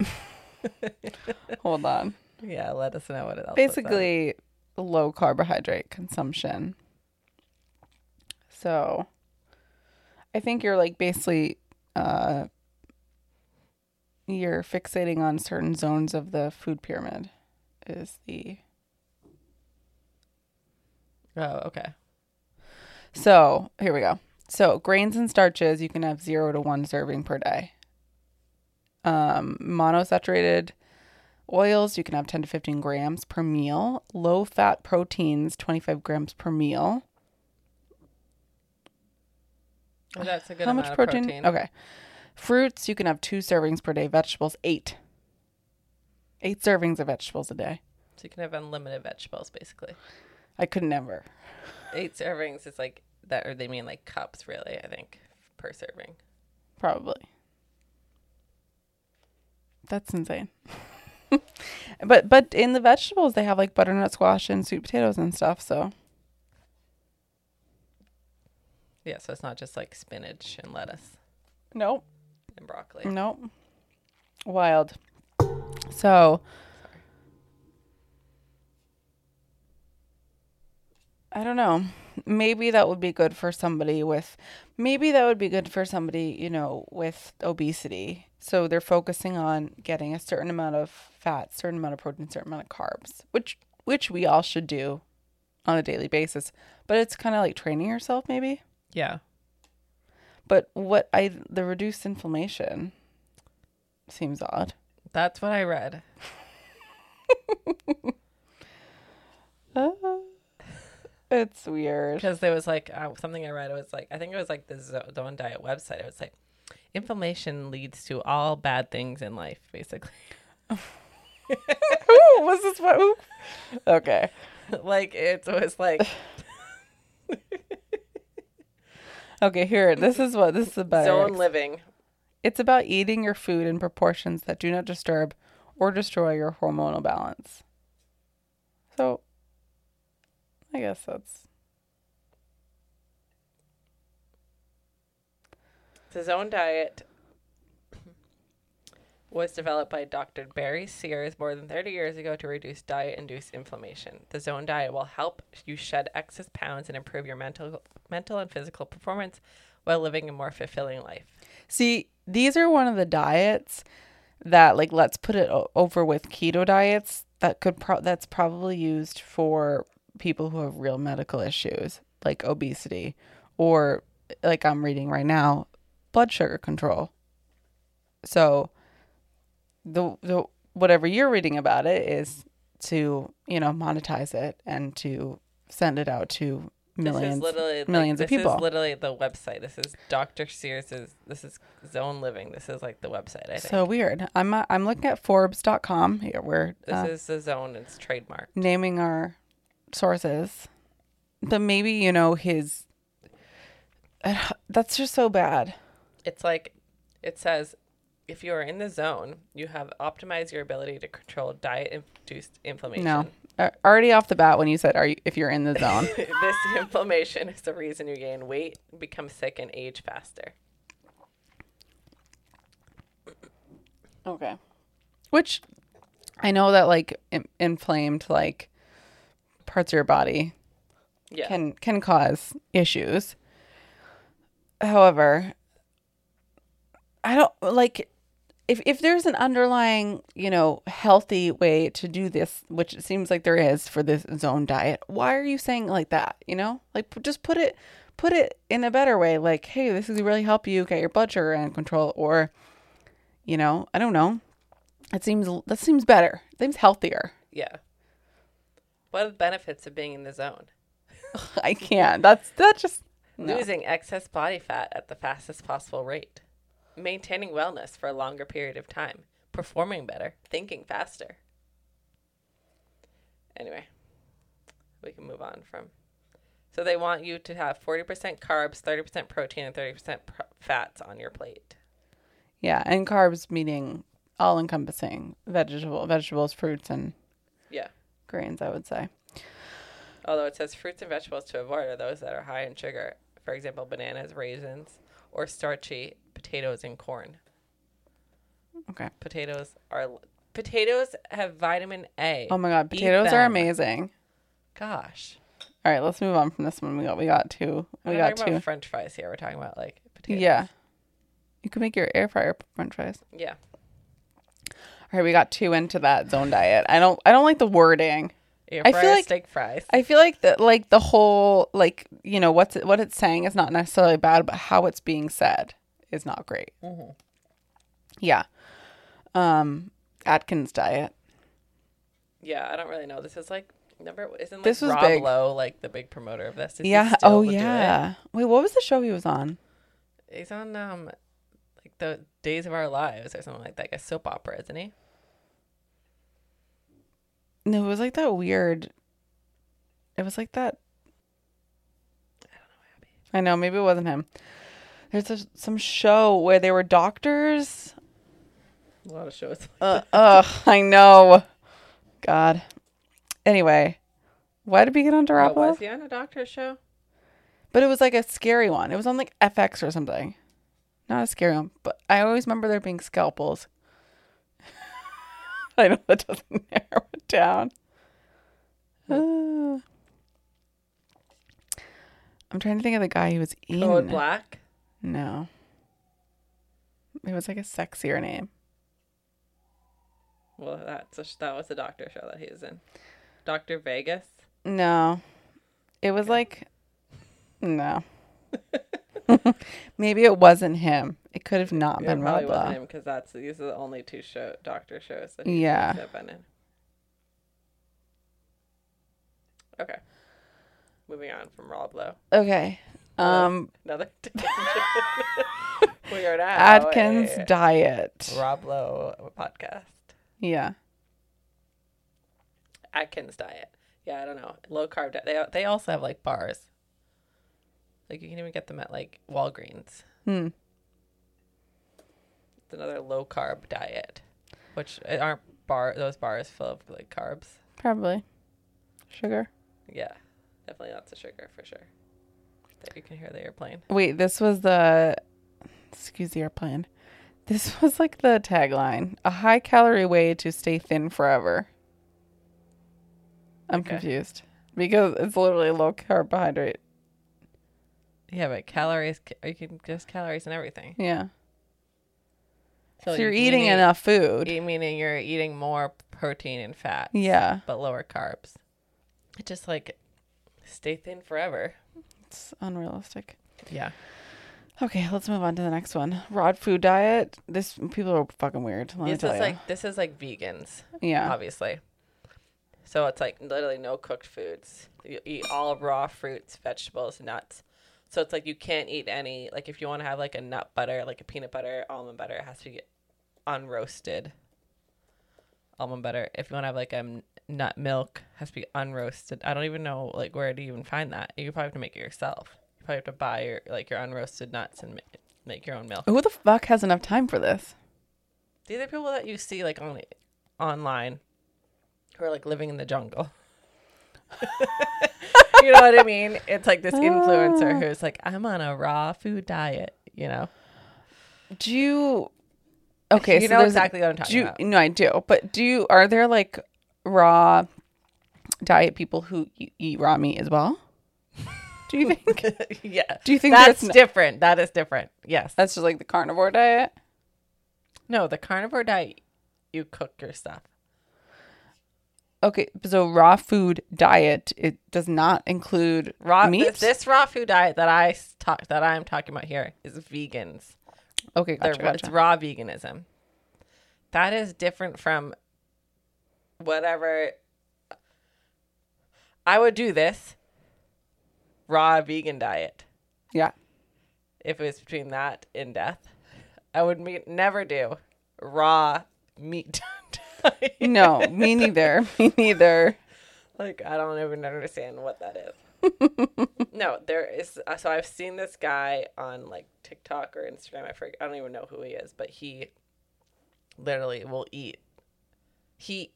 Hold on. yeah, let us know what it else. Basically, low carbohydrate consumption. So, I think you're like basically, uh, you're fixating on certain zones of the food pyramid. Is the Oh, okay. so here we go. So grains and starches you can have zero to one serving per day. Um, monosaturated oils you can have ten to fifteen grams per meal. Low fat proteins twenty five grams per meal. Well, that's a good How amount much of protein? protein. Okay. Fruits, you can have two servings per day. Vegetables, eight. Eight servings of vegetables a day. So you can have unlimited vegetables basically. I could never. Eight servings is like that or they mean like cups really, I think, per serving. Probably. That's insane. but but in the vegetables they have like butternut squash and sweet potatoes and stuff, so Yeah, so it's not just like spinach and lettuce nope. And broccoli. Nope. Wild. So I don't know. Maybe that would be good for somebody with maybe that would be good for somebody, you know, with obesity. So they're focusing on getting a certain amount of fat, certain amount of protein, certain amount of carbs, which which we all should do on a daily basis. But it's kind of like training yourself maybe. Yeah. But what I the reduced inflammation seems odd. That's what I read. It's weird. Because there was like uh, something I read. It was like I think it was like the Zo- Zone Diet website. It was like inflammation leads to all bad things in life, basically. Ooh, was this what? Okay. like it was like Okay, here. This is what this is about. zone living. It's about eating your food in proportions that do not disturb or destroy your hormonal balance. So, I guess that's The Zone Diet was developed by Dr. Barry Sears more than 30 years ago to reduce diet-induced inflammation. The Zone Diet will help you shed excess pounds and improve your mental, mental and physical performance while living a more fulfilling life. See, these are one of the diets that like let's put it o- over with keto diets that could pro- that's probably used for people who have real medical issues like obesity or like I'm reading right now, blood sugar control. So the the whatever you're reading about it is to, you know, monetize it and to send it out to this millions literally like, millions of this people. is literally the website. This is Dr. Sears's. This is Zone Living. This is like the website. I think So weird. I'm uh, I'm looking at Forbes.com here. This uh, is the Zone. It's trademark. naming our sources, but maybe you know his. That's just so bad. It's like it says if you are in the zone, you have optimized your ability to control diet-induced inflammation. No, Uh, already off the bat when you said, "Are you?" If you're in the zone, this inflammation is the reason you gain weight, become sick, and age faster. okay. Which I know that like in- inflamed like parts of your body Yeah. can can cause issues. However, I don't like if if there's an underlying, you know, healthy way to do this, which it seems like there is for this zone diet. Why are you saying like that, you know? Like just put it put it in a better way like hey this is really help you get your blood sugar in control or you know i don't know it seems that seems better seems healthier Yeah. What are the benefits of being in the zone? i can't that's that just no. Losing excess body fat at the fastest possible rate. Maintaining wellness for a longer period of time. Performing better. Thinking faster. Anyway, we can move on from. So they want you to have 40% carbs, 30% protein, and 30% pr- fats on your plate. yeah and carbs meaning all encompassing vegetable vegetables fruits and Yeah. grains i would say Although it says fruits and vegetables to avoid are those that are high in sugar. For example, bananas, raisins, or starchy potatoes and corn. okay Potatoes are potatoes have vitamin A. oh my god potatoes are amazing Gosh. all right let's move on from this one we got we got two we got two French fries here. We're talking about like potatoes. yeah you can make your air fryer french fries Yeah. All right, we got two into that zone diet. I don't I don't like the wording. Air I feel like- steak fries. I feel like that like the whole like you know what's it, what it's saying is not necessarily bad, but how it's being said is not great. Mm-hmm. Yeah. Um, Atkins diet. yeah, I don't really know. This is like number isn't like This was Rob big. Lowe like the big promoter of this? Is yeah. Oh yeah. Wait, what was the show he was on? He's on um like the Days of Our Lives or something like that. Like a soap opera, isn't he? No, it was like that weird. It was like that. I don't know. Maybe it wasn't him. There's a, some show where they were doctors. A lot of shows. Uh, ugh, I know. God. Anyway, why did we get Oh, Rob? was he on a doctor's show? But it was like a scary one. It was on like FX or something. Not a scary one, but I always remember there being scalpels. I know that doesn't narrow it down. Uh, I'm trying to think of the guy who was in. Code Black. No. It was like a sexier name. Well, that's a, that was a doctor show that he was in. Doctor Vegas. No. It was like no. Maybe it wasn't him. It could have not It been probably Rob wasn't him because that's these are the only two show doctor shows that he Yeah. have been in. Okay. Moving on from Rob Lowe. Okay. Um Another we are now Atkins a diet. Rob Lowe podcast. Yeah. Atkins diet. Yeah, I don't know. Low carb diet. They they also have like bars. Like you can even get them at like Walgreens. Hmm. It's another low carb diet, which uh, aren't bar those bars full of like carbs. Probably. Sugar. Yeah, definitely lots of sugar for sure. That you can hear the airplane. Wait, this was the excuse the airplane. This was like the tagline. A high calorie way to stay thin forever. I'm Okay. confused. Because it's literally low carbohydrate. Yeah, but calories, you can just calories and everything. Yeah. So, you- you're eating enough food. Meaning you're eating more protein and fat. Yeah. but lower carbs. It just like stay thin forever. It's unrealistic. Yeah. Okay, let's move on to the next one. Raw food diet. This people are fucking weird. Let me This is you. like this is like vegans, yeah. obviously. So it's like literally no cooked foods. You eat all raw fruits, vegetables, nuts. So it's like you can't eat any like if you want to have like a nut butter, like a peanut butter, almond butter, it has to be unroasted. Almond butter. If you want to have like a nut milk, has to be unroasted. I don't even know like where to even find that. You probably have to make it yourself. You probably have to buy your like your unroasted nuts and ma- make your own milk. Who the fuck has enough time for this? These are people that you see like on online who are like living in the jungle. you know what I mean? It's like this influencer ah. who's like, I'm on a raw food diet, you know? Do you Okay, you so know exactly what I'm do talking you, about. No, I do. But do you are there like raw diet people who eat raw meat as well? Do you think yeah. Do you think That's that's different. That is different. Yes. that's just like the carnivore diet? no, the carnivore diet, you cook your stuff. Okay, so raw food diet it does not include Raw meat. This, raw food diet that I talk that I'm talking about here is vegans. okay, They're- gotcha, It's raw veganism. That is different from whatever. I would do this raw vegan diet Yeah, if it was between that and death. I would never do raw meat. no, me neither. Me neither. Like I don't even understand what that is. no, there is. uh, So I've seen this guy on like TikTok or Instagram. I forget. I don't even know who he is, but he literally will eat. He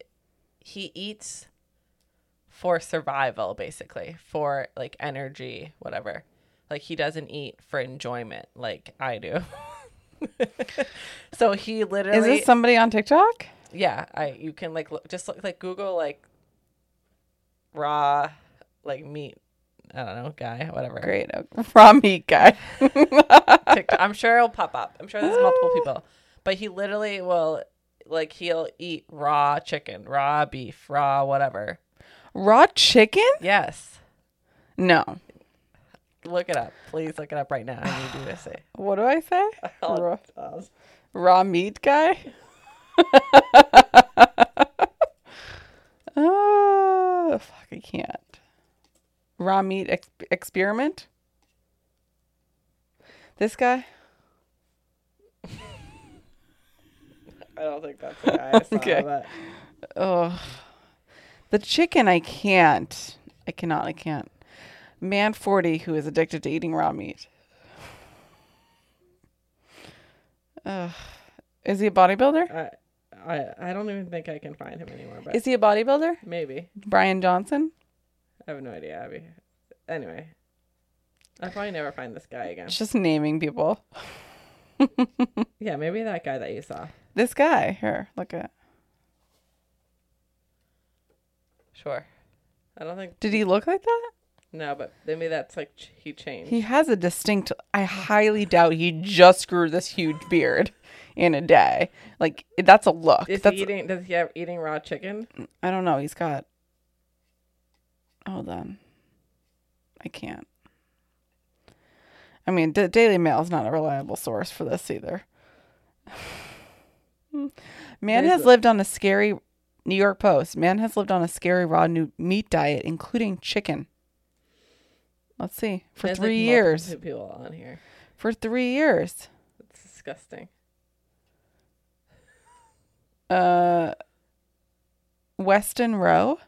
he eats for survival, basically for like energy, whatever. Like he doesn't eat for enjoyment like I do. so he literally Is this somebody on TikTok? Yeah, I you can like look, just look like Google like raw like meat. I don't know, guy, whatever. Great, raw meat guy. TikTok. I'm sure it'll pop up. I'm sure there's multiple people, but he literally will like he'll eat raw chicken, raw beef, raw whatever. raw chicken? Yes, No. look it up, please. Look it up right now. I need you to say. What do I say? Raw, raw meat guy? oh, fuck, I can't. Raw meat ex- experiment? This guy? I don't think that's the guy I saw, Okay. but Oh, the chicken, I can't. I cannot, I can't. Man 40 who is addicted to eating raw meat. Ugh. Is he a bodybuilder? I, I I don't even think I can find him anymore. But Is he a bodybuilder? maybe. Brian Johnson? I have no idea, Abbey. Anyway, I'll probably never find this guy again. Just naming people. Yeah, maybe that guy that you saw. This guy here, look at. Sure. I don't think Did he look like that? no, but maybe that's like ch- he changed. He has a distinct. I highly doubt he just grew this huge beard in a day. Like that's a look. Is that's he eating? Does he have eating raw chicken? I don't know. He's got. Hold on. I can't. I mean, D- Daily Mail is not a reliable source for this either. Man has lived on a scary New York Post. Man has lived on a scary raw new meat diet, including chicken. Let's see. For There's, three multiple years. People on here. For three years. It's disgusting. Uh, Weston Row.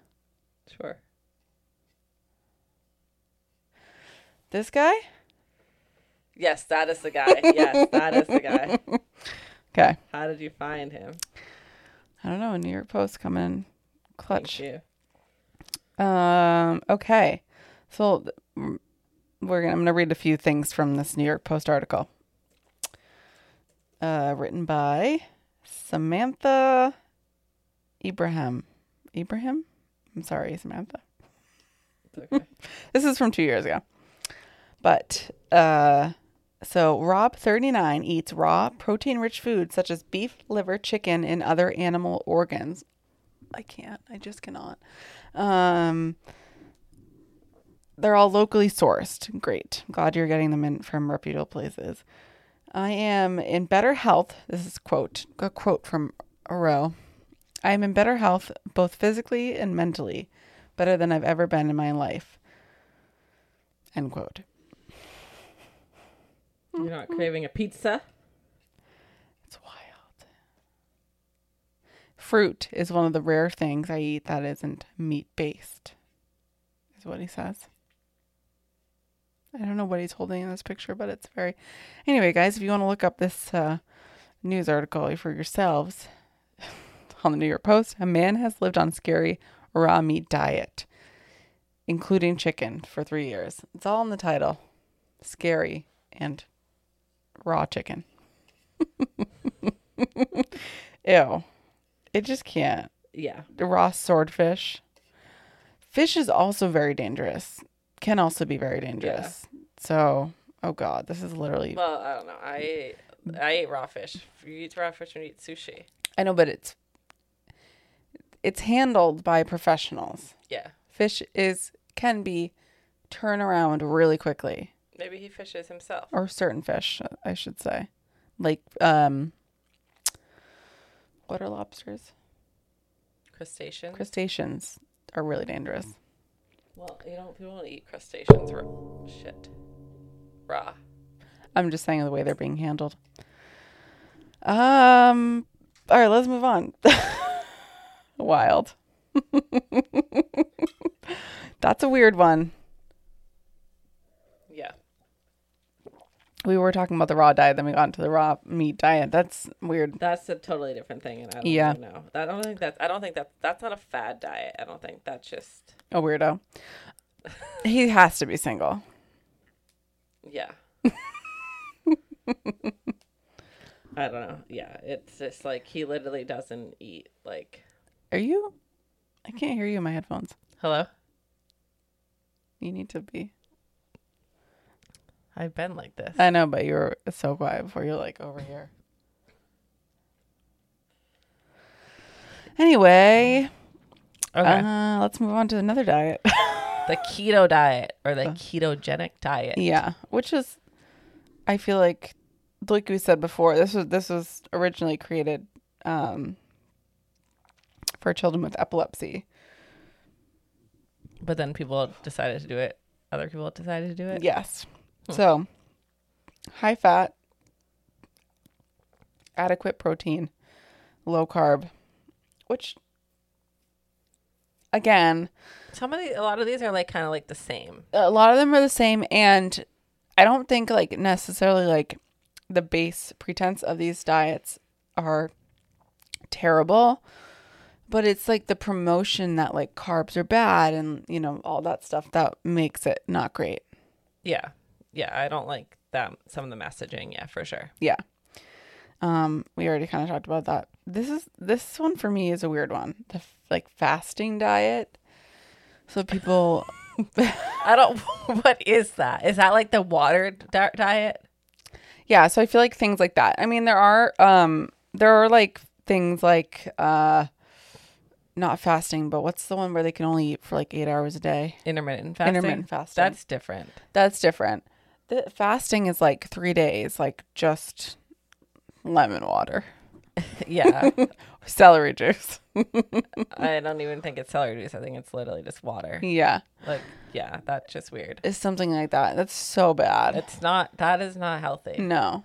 Sure. This guy. Yes, that is the guy. yes, that is the guy. Okay. How did you find him? I don't know. New York Post coming in clutch. Thank you. Um. Okay. So we're gonna. I'm gonna read a few things from this New York Post article. Uh, written by Samantha Ibrahim. Ibrahim. I'm sorry, Samantha. Okay. This is from two years ago. But uh, so Rob thirty nine eats raw protein rich foods such as beef, liver, chicken, and other animal organs. I can't. I just cannot. Um, they're all locally sourced. Great. Glad you're getting them in from reputable places. I am in better health. This is quote a quote from a. I am in better health both physically and mentally, better than I've ever been in my life. End quote. You're not craving a pizza? It's wild. Fruit is one of the rare things I eat that isn't meat based, is what he says. I don't know what he's holding in this picture, but it's very. Anyway, guys, if you want to look up this uh, news article for yourselves on the New York Post, a man has lived on scary raw meat diet, including chicken, for three years. It's all in the title scary and raw chicken. Ew. It just can't. Yeah. The raw swordfish. Fish is also very dangerous. Can also be very dangerous. So, oh god, this is literally. Well, I don't know. I I eat raw fish. You eat raw fish when you eat sushi. I know, but it's it's handled by professionals. Yeah. Fish is can be turn around really quickly, Maybe he fishes himself. or certain fish, I should say, like um, what are lobsters? Crustaceans. Crustaceans are really dangerous. Well, you don't people don't eat crustaceans raw. Shit. Raw. I'm just saying the way they're being handled. Um. All right, let's move on. Wild. That's a weird one. Yeah. We were talking about the raw diet, then we got into the raw meat diet. That's weird. That's a totally different thing, and I don't Yeah. know. I don't think that's. I don't think that that's not a fad diet. I don't think that's just. A weirdo. he has to be single. Yeah. I don't know. Yeah, it's just like he literally doesn't eat like. Are you? I can't hear you in my headphones. Hello. You need to be. I've been like this. I know, but you were so quiet before you're like over here. Anyway, Okay. uh, let's move on to another diet. the keto diet or the ketogenic diet. yeah, which is, I feel like, like we said before, this was this was originally created um, for children with epilepsy. But then people decided to do it. Other people decided to do it. Yes. So, high fat, adequate protein, low carb, which again, Some of the, a lot of these are like kind of like the same. a lot of them are the same and I don't think like necessarily like the base pretense of these diets are terrible, but it's like the promotion that like carbs are bad and you know all that stuff that makes it not great. Yeah. Yeah. I don't like that. Some of the messaging. Yeah, for sure. Yeah. Um, we already kind of talked about that. This is this one for me is a weird one. The like fasting diet. So people, I don't. what is that? Is that like the water di- diet? yeah. So I feel like things like that. I mean, there are um there are like things like uh not fasting, but what's the one where they can only eat for like eight hours a day? Intermittent fasting. Intermittent fasting. That's different. That's different. The fasting is like three days, like just lemon water, Yeah. celery juice. I don't even think it's celery juice. I think it's literally just water. yeah, Like, yeah, that's just weird. it's something like that. That's so bad. It's not. That is not healthy. no.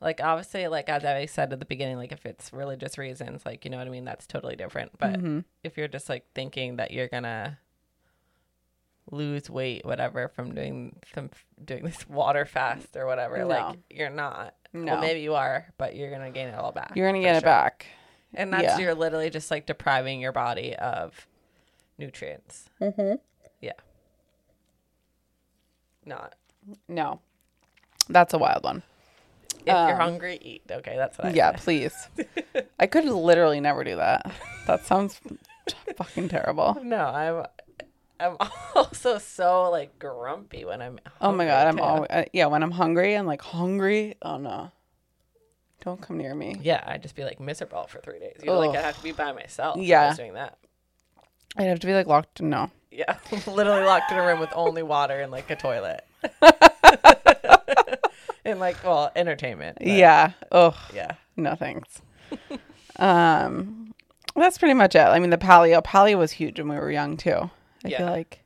Like obviously, like as I said at the beginning, like if it's religious reasons, like you know what I mean, that's totally different. But Mm-hmm. if you're just like thinking that you're gonna lose weight, whatever, from doing from doing this water fast or whatever, No. like you're not. No. Well, maybe you are, but you're gonna gain it all back. You're gonna get it back. and that's yeah. you're literally just like depriving your body of nutrients. Mm-hmm. Yeah. Not. No, that's a wild one. If you're Um, hungry, eat. Okay, that's what I yeah, say. please. I could literally never do that. That sounds fucking terrible. No, I'm. I'm also so like grumpy when I'm. Oh my god, I'm always uh, yeah. When I'm hungry, I'm like hungry. Oh no, don't come near me. Yeah, I'd just be like miserable for three days. You know, like I'd have to be by myself. I Yeah. was doing that. I'd have to be like locked. No, Yeah, literally locked in a room with only water and like a toilet. and like, well, entertainment. yeah. Oh yeah, no, thanks. um, that's pretty much it. I mean, the paleo paleo was huge when we were young too. I feel like,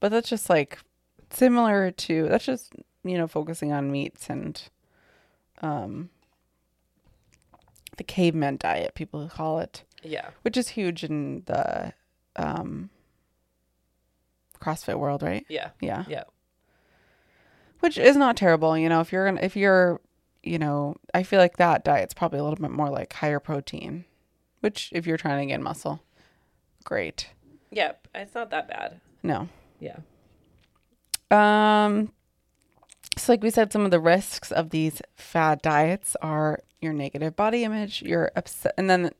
but that's just like similar to that's just you know focusing on meats and um the caveman diet people call it yeah, which is huge in the um CrossFit world, right? yeah, Yeah. yeah, Which is not terrible, you know, if you're gonna if you're you know, I feel like that diet's probably a little bit more like higher protein. Which if you're trying to gain muscle, great. Yeah. It's not that bad. No. Yeah, Um so like we said, some of the risks of these fad diets are your negative body image, your obs- and then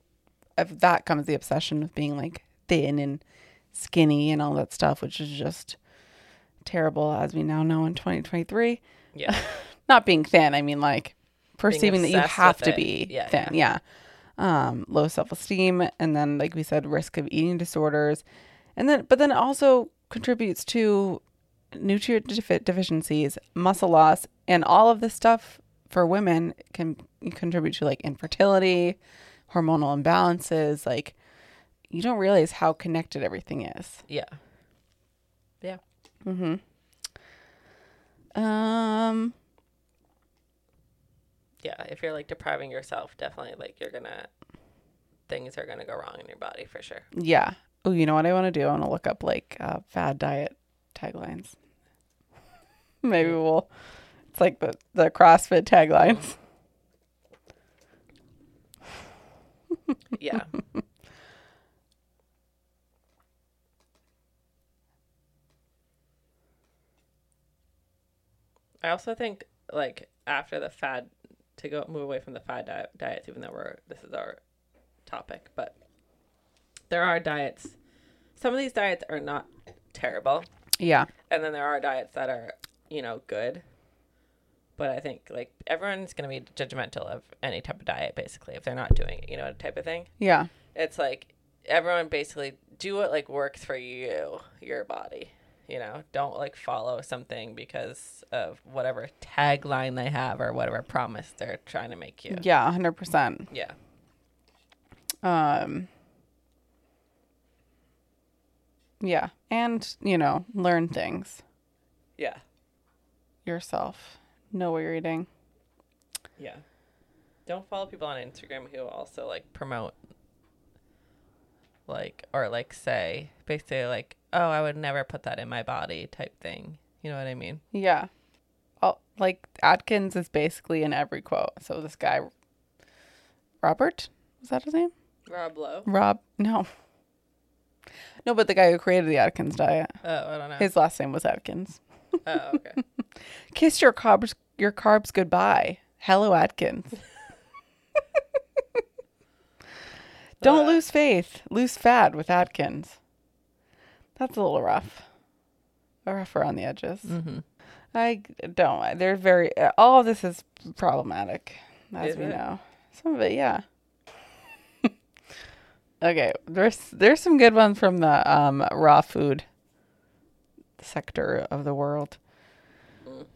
of that comes the obsession with being like thin and skinny and all that stuff, which is just terrible as we now know in 2023. yeah, Not being thin, I mean like perceiving that you have to it. be Yeah, thin. Yeah. Um, low self esteem, and then like we said, risk of eating disorders, and then but then it also contributes to nutrient defi- deficiencies, muscle loss, and all of this stuff for women can contribute to like infertility, hormonal imbalances. Like you don't realize how connected everything is. Yeah. Yeah. Mm-hmm. Um. Yeah. If you're like depriving yourself, definitely like you're gonna things are gonna go wrong in your body for sure. Yeah. Oh, you know what I want to do? I want to look up like uh, fad diet taglines. Maybe we'll. It's like the the CrossFit taglines. Yeah. I also think like after the fad to go move away from the fad diet, diets, even though we're this is our topic, but there are diets. Some of these diets are not terrible, Yeah. and then there are diets that are you know good. But I think like everyone's gonna be judgmental of any type of diet basically if they're not doing it, you know, type of thing Yeah. it's like everyone basically do what like works for you your body you know don't like follow something because of whatever tagline they have or whatever promise they're trying to make you Yeah. Hundred percent. yeah Um. Yeah, and you know, learn things yeah yourself. Know what you're eating. yeah don't follow people on instagram who also like promote like or like say basically like oh i would never put that in my body type thing you know what i mean Yeah. Oh, like Atkins is basically in every quote. So this guy, Robert, is that his name? rob lowe Rob? No. No, but the guy who created the Atkins diet. oh i don't know His last name was Atkins. oh okay Kiss your carbs, your carbs goodbye. Hello, Atkins. Don't lose faith. Lose fat with Atkins. That's a little rough. Rough around the edges. mm-hmm. I don't. They're very. All of this is problematic, as Is we it? know. Some of it, yeah. okay, there's there's some good ones from the um, raw food sector of the world. Mm.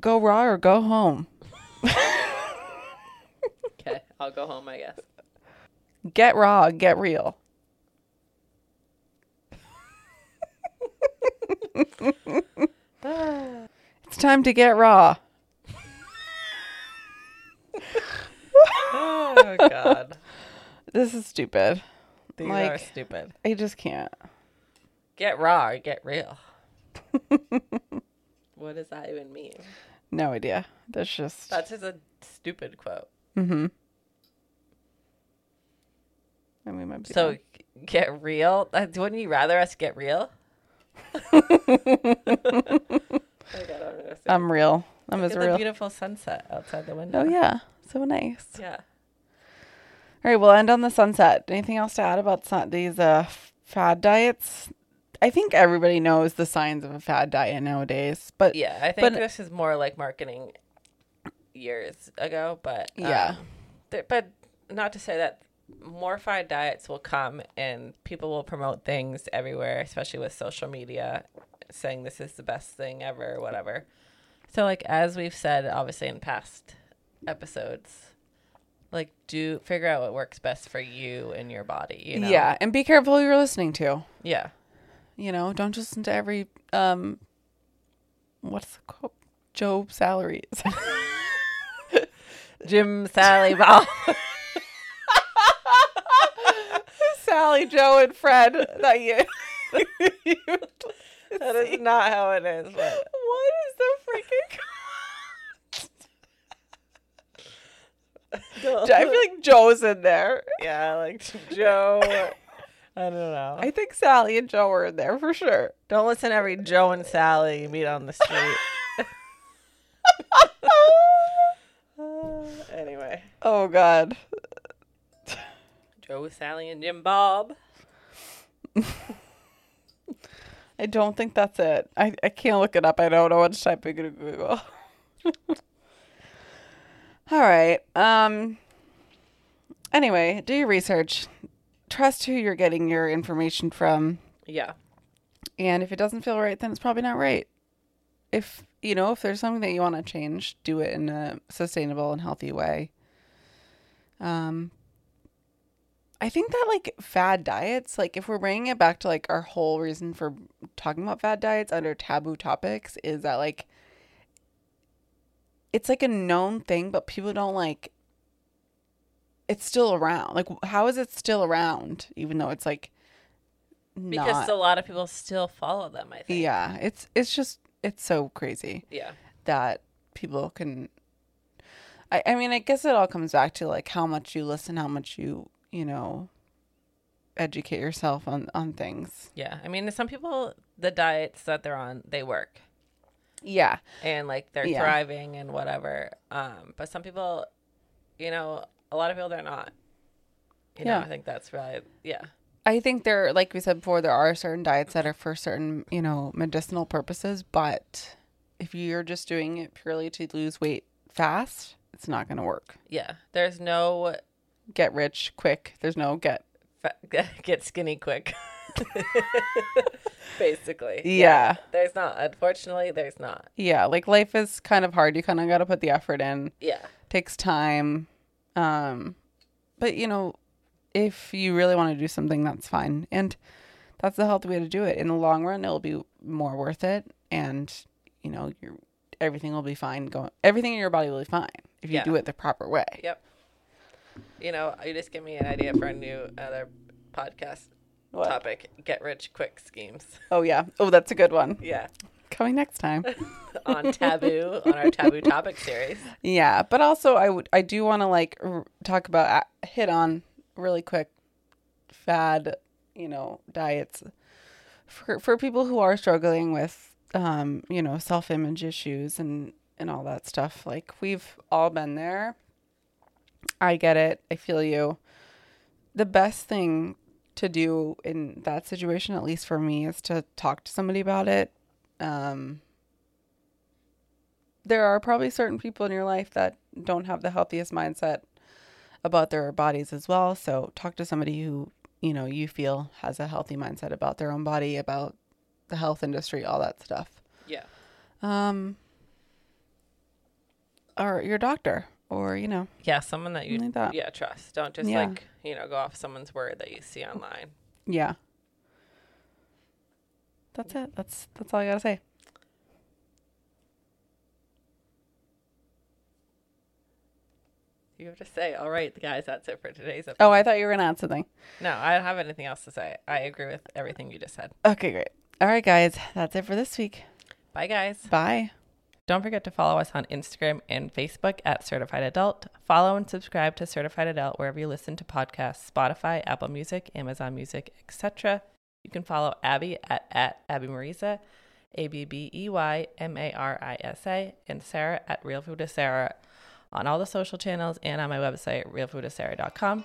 Go raw or go home. Okay, I'll go home, I guess. Get raw, get real. It's time to get raw. oh God, This is stupid. these Like- are stupid. I just can't. Get raw or get real. what does that even mean? No idea. That's just. That's just a stupid quote. mm-hmm. We might be So wrong. get real. Uh, Wouldn't you rather us get real? I understand. I'm real. I'm Look as real. beautiful sunset outside the window. Oh yeah, so nice. Yeah. All right, we'll end on the sunset. Anything else to add about sun- these uh, fad diets? I think everybody knows the signs of a fad diet nowadays, but Yeah, I think But- this is more like marketing years ago, but Yeah. um, th- but not to say that more fad diets will come and people will promote things everywhere, especially with social media, saying this is the best thing ever, or whatever. So, like as we've said, obviously in past episodes, like do figure out what works best for you and your body. You know? yeah, and be careful who you're listening to. yeah, You know, don't just listen to every um, what's the quote? Joe salaries. Jim Sally Ball. Sally, Joe, and Fred. That you. that is not how it is. But What is the freaking? I feel like Joe's in there. yeah, like Joe. I don't know. I think Sally and Joe are in there for sure. Don't listen to every Joe and Sally you meet on the street. Uh, anyway, Oh God. Joe, Sally, and Jim Bob. I don't think that's it. I, I can't look it up. I don't know what to type in Google. All right. Um Anyway, do your research. Trust who you're getting your information from. Yeah. And if it doesn't feel right, then it's probably not right. If, you know, if there's something that you want to change, do it in a sustainable and healthy way. Um, I think that like fad diets, like if we're bringing it back to like our whole reason for talking about fad diets under taboo topics is that like it's like a known thing, but people don't like it's still around. Like how is it still around even though it's like not... Because a lot of people still follow them, I think. yeah, it's it's just it's so crazy Yeah. that people can I I mean, I guess it all comes back to like how much you listen, how much you, you know, educate yourself on on things. Yeah. I mean, some people, the diets that they're on, they work Yeah. and like they're Yeah. thriving and whatever. Um, but some people, you know, a lot of people they're not. You know, Yeah. I think that's right. yeah. I think there like we said before there are certain diets that are for certain, you know, medicinal purposes, but if you're just doing it purely to lose weight fast, it's not going to work. Yeah. There's no Get rich quick. There's no get get skinny quick. Basically. Yeah. There's not. Unfortunately, there's not. Yeah, like life is kind of hard. You kind of got to put the effort in. Yeah. takes time. Um, but you know, if you really want to do something, that's fine, and that's the healthy way to do it. In the long run, it'll be more worth it, and you know, your everything will be fine. Going, everything in your body will be fine if you Yeah. do it the proper way. Yep. You know, you just give me an idea for a new other podcast What? topic. Get rich quick schemes. Oh yeah. Oh, that's a good one. Yeah. Coming next time. On taboo on our taboo topic series. yeah, but also I would I do want to like r- talk about uh, hit on really quick fad, you know, diets for for people who are struggling with um, you know, self-image issues and and all that stuff. Like we've all been there. I get it. I feel you. The best thing to do in that situation at least for me is to talk to somebody about it. Um there are probably certain people in your life that don't have the healthiest mindset about their bodies as well. So talk to somebody who, you know, you feel has a healthy mindset about their own body, about the health industry, all that stuff. Yeah. Um or your doctor or, you know, Yeah, someone that you Like that. yeah, trust. Don't just Yeah. like, you know, go off someone's word that you see online. yeah. That's it. That's that's all I got to say. You have to say, all right, guys, that's it for today's episode. Oh, I thought you were going to add something. No, I don't have anything else to say. I agree with everything you just said. Okay, great. All right, guys. That's it for this week. Bye, guys. Bye. Don't forget to follow us on Instagram and Facebook at Certified Adult. Follow and subscribe to Certified Adult wherever you listen to podcasts Spotify, Apple Music, Amazon Music, etc. You can follow Abbey at, at Abbey Marisa, A B B E Y M A R I S A, and Sarah at Real Food Sarah on all the social channels and on my website, realfoodofsarah.com.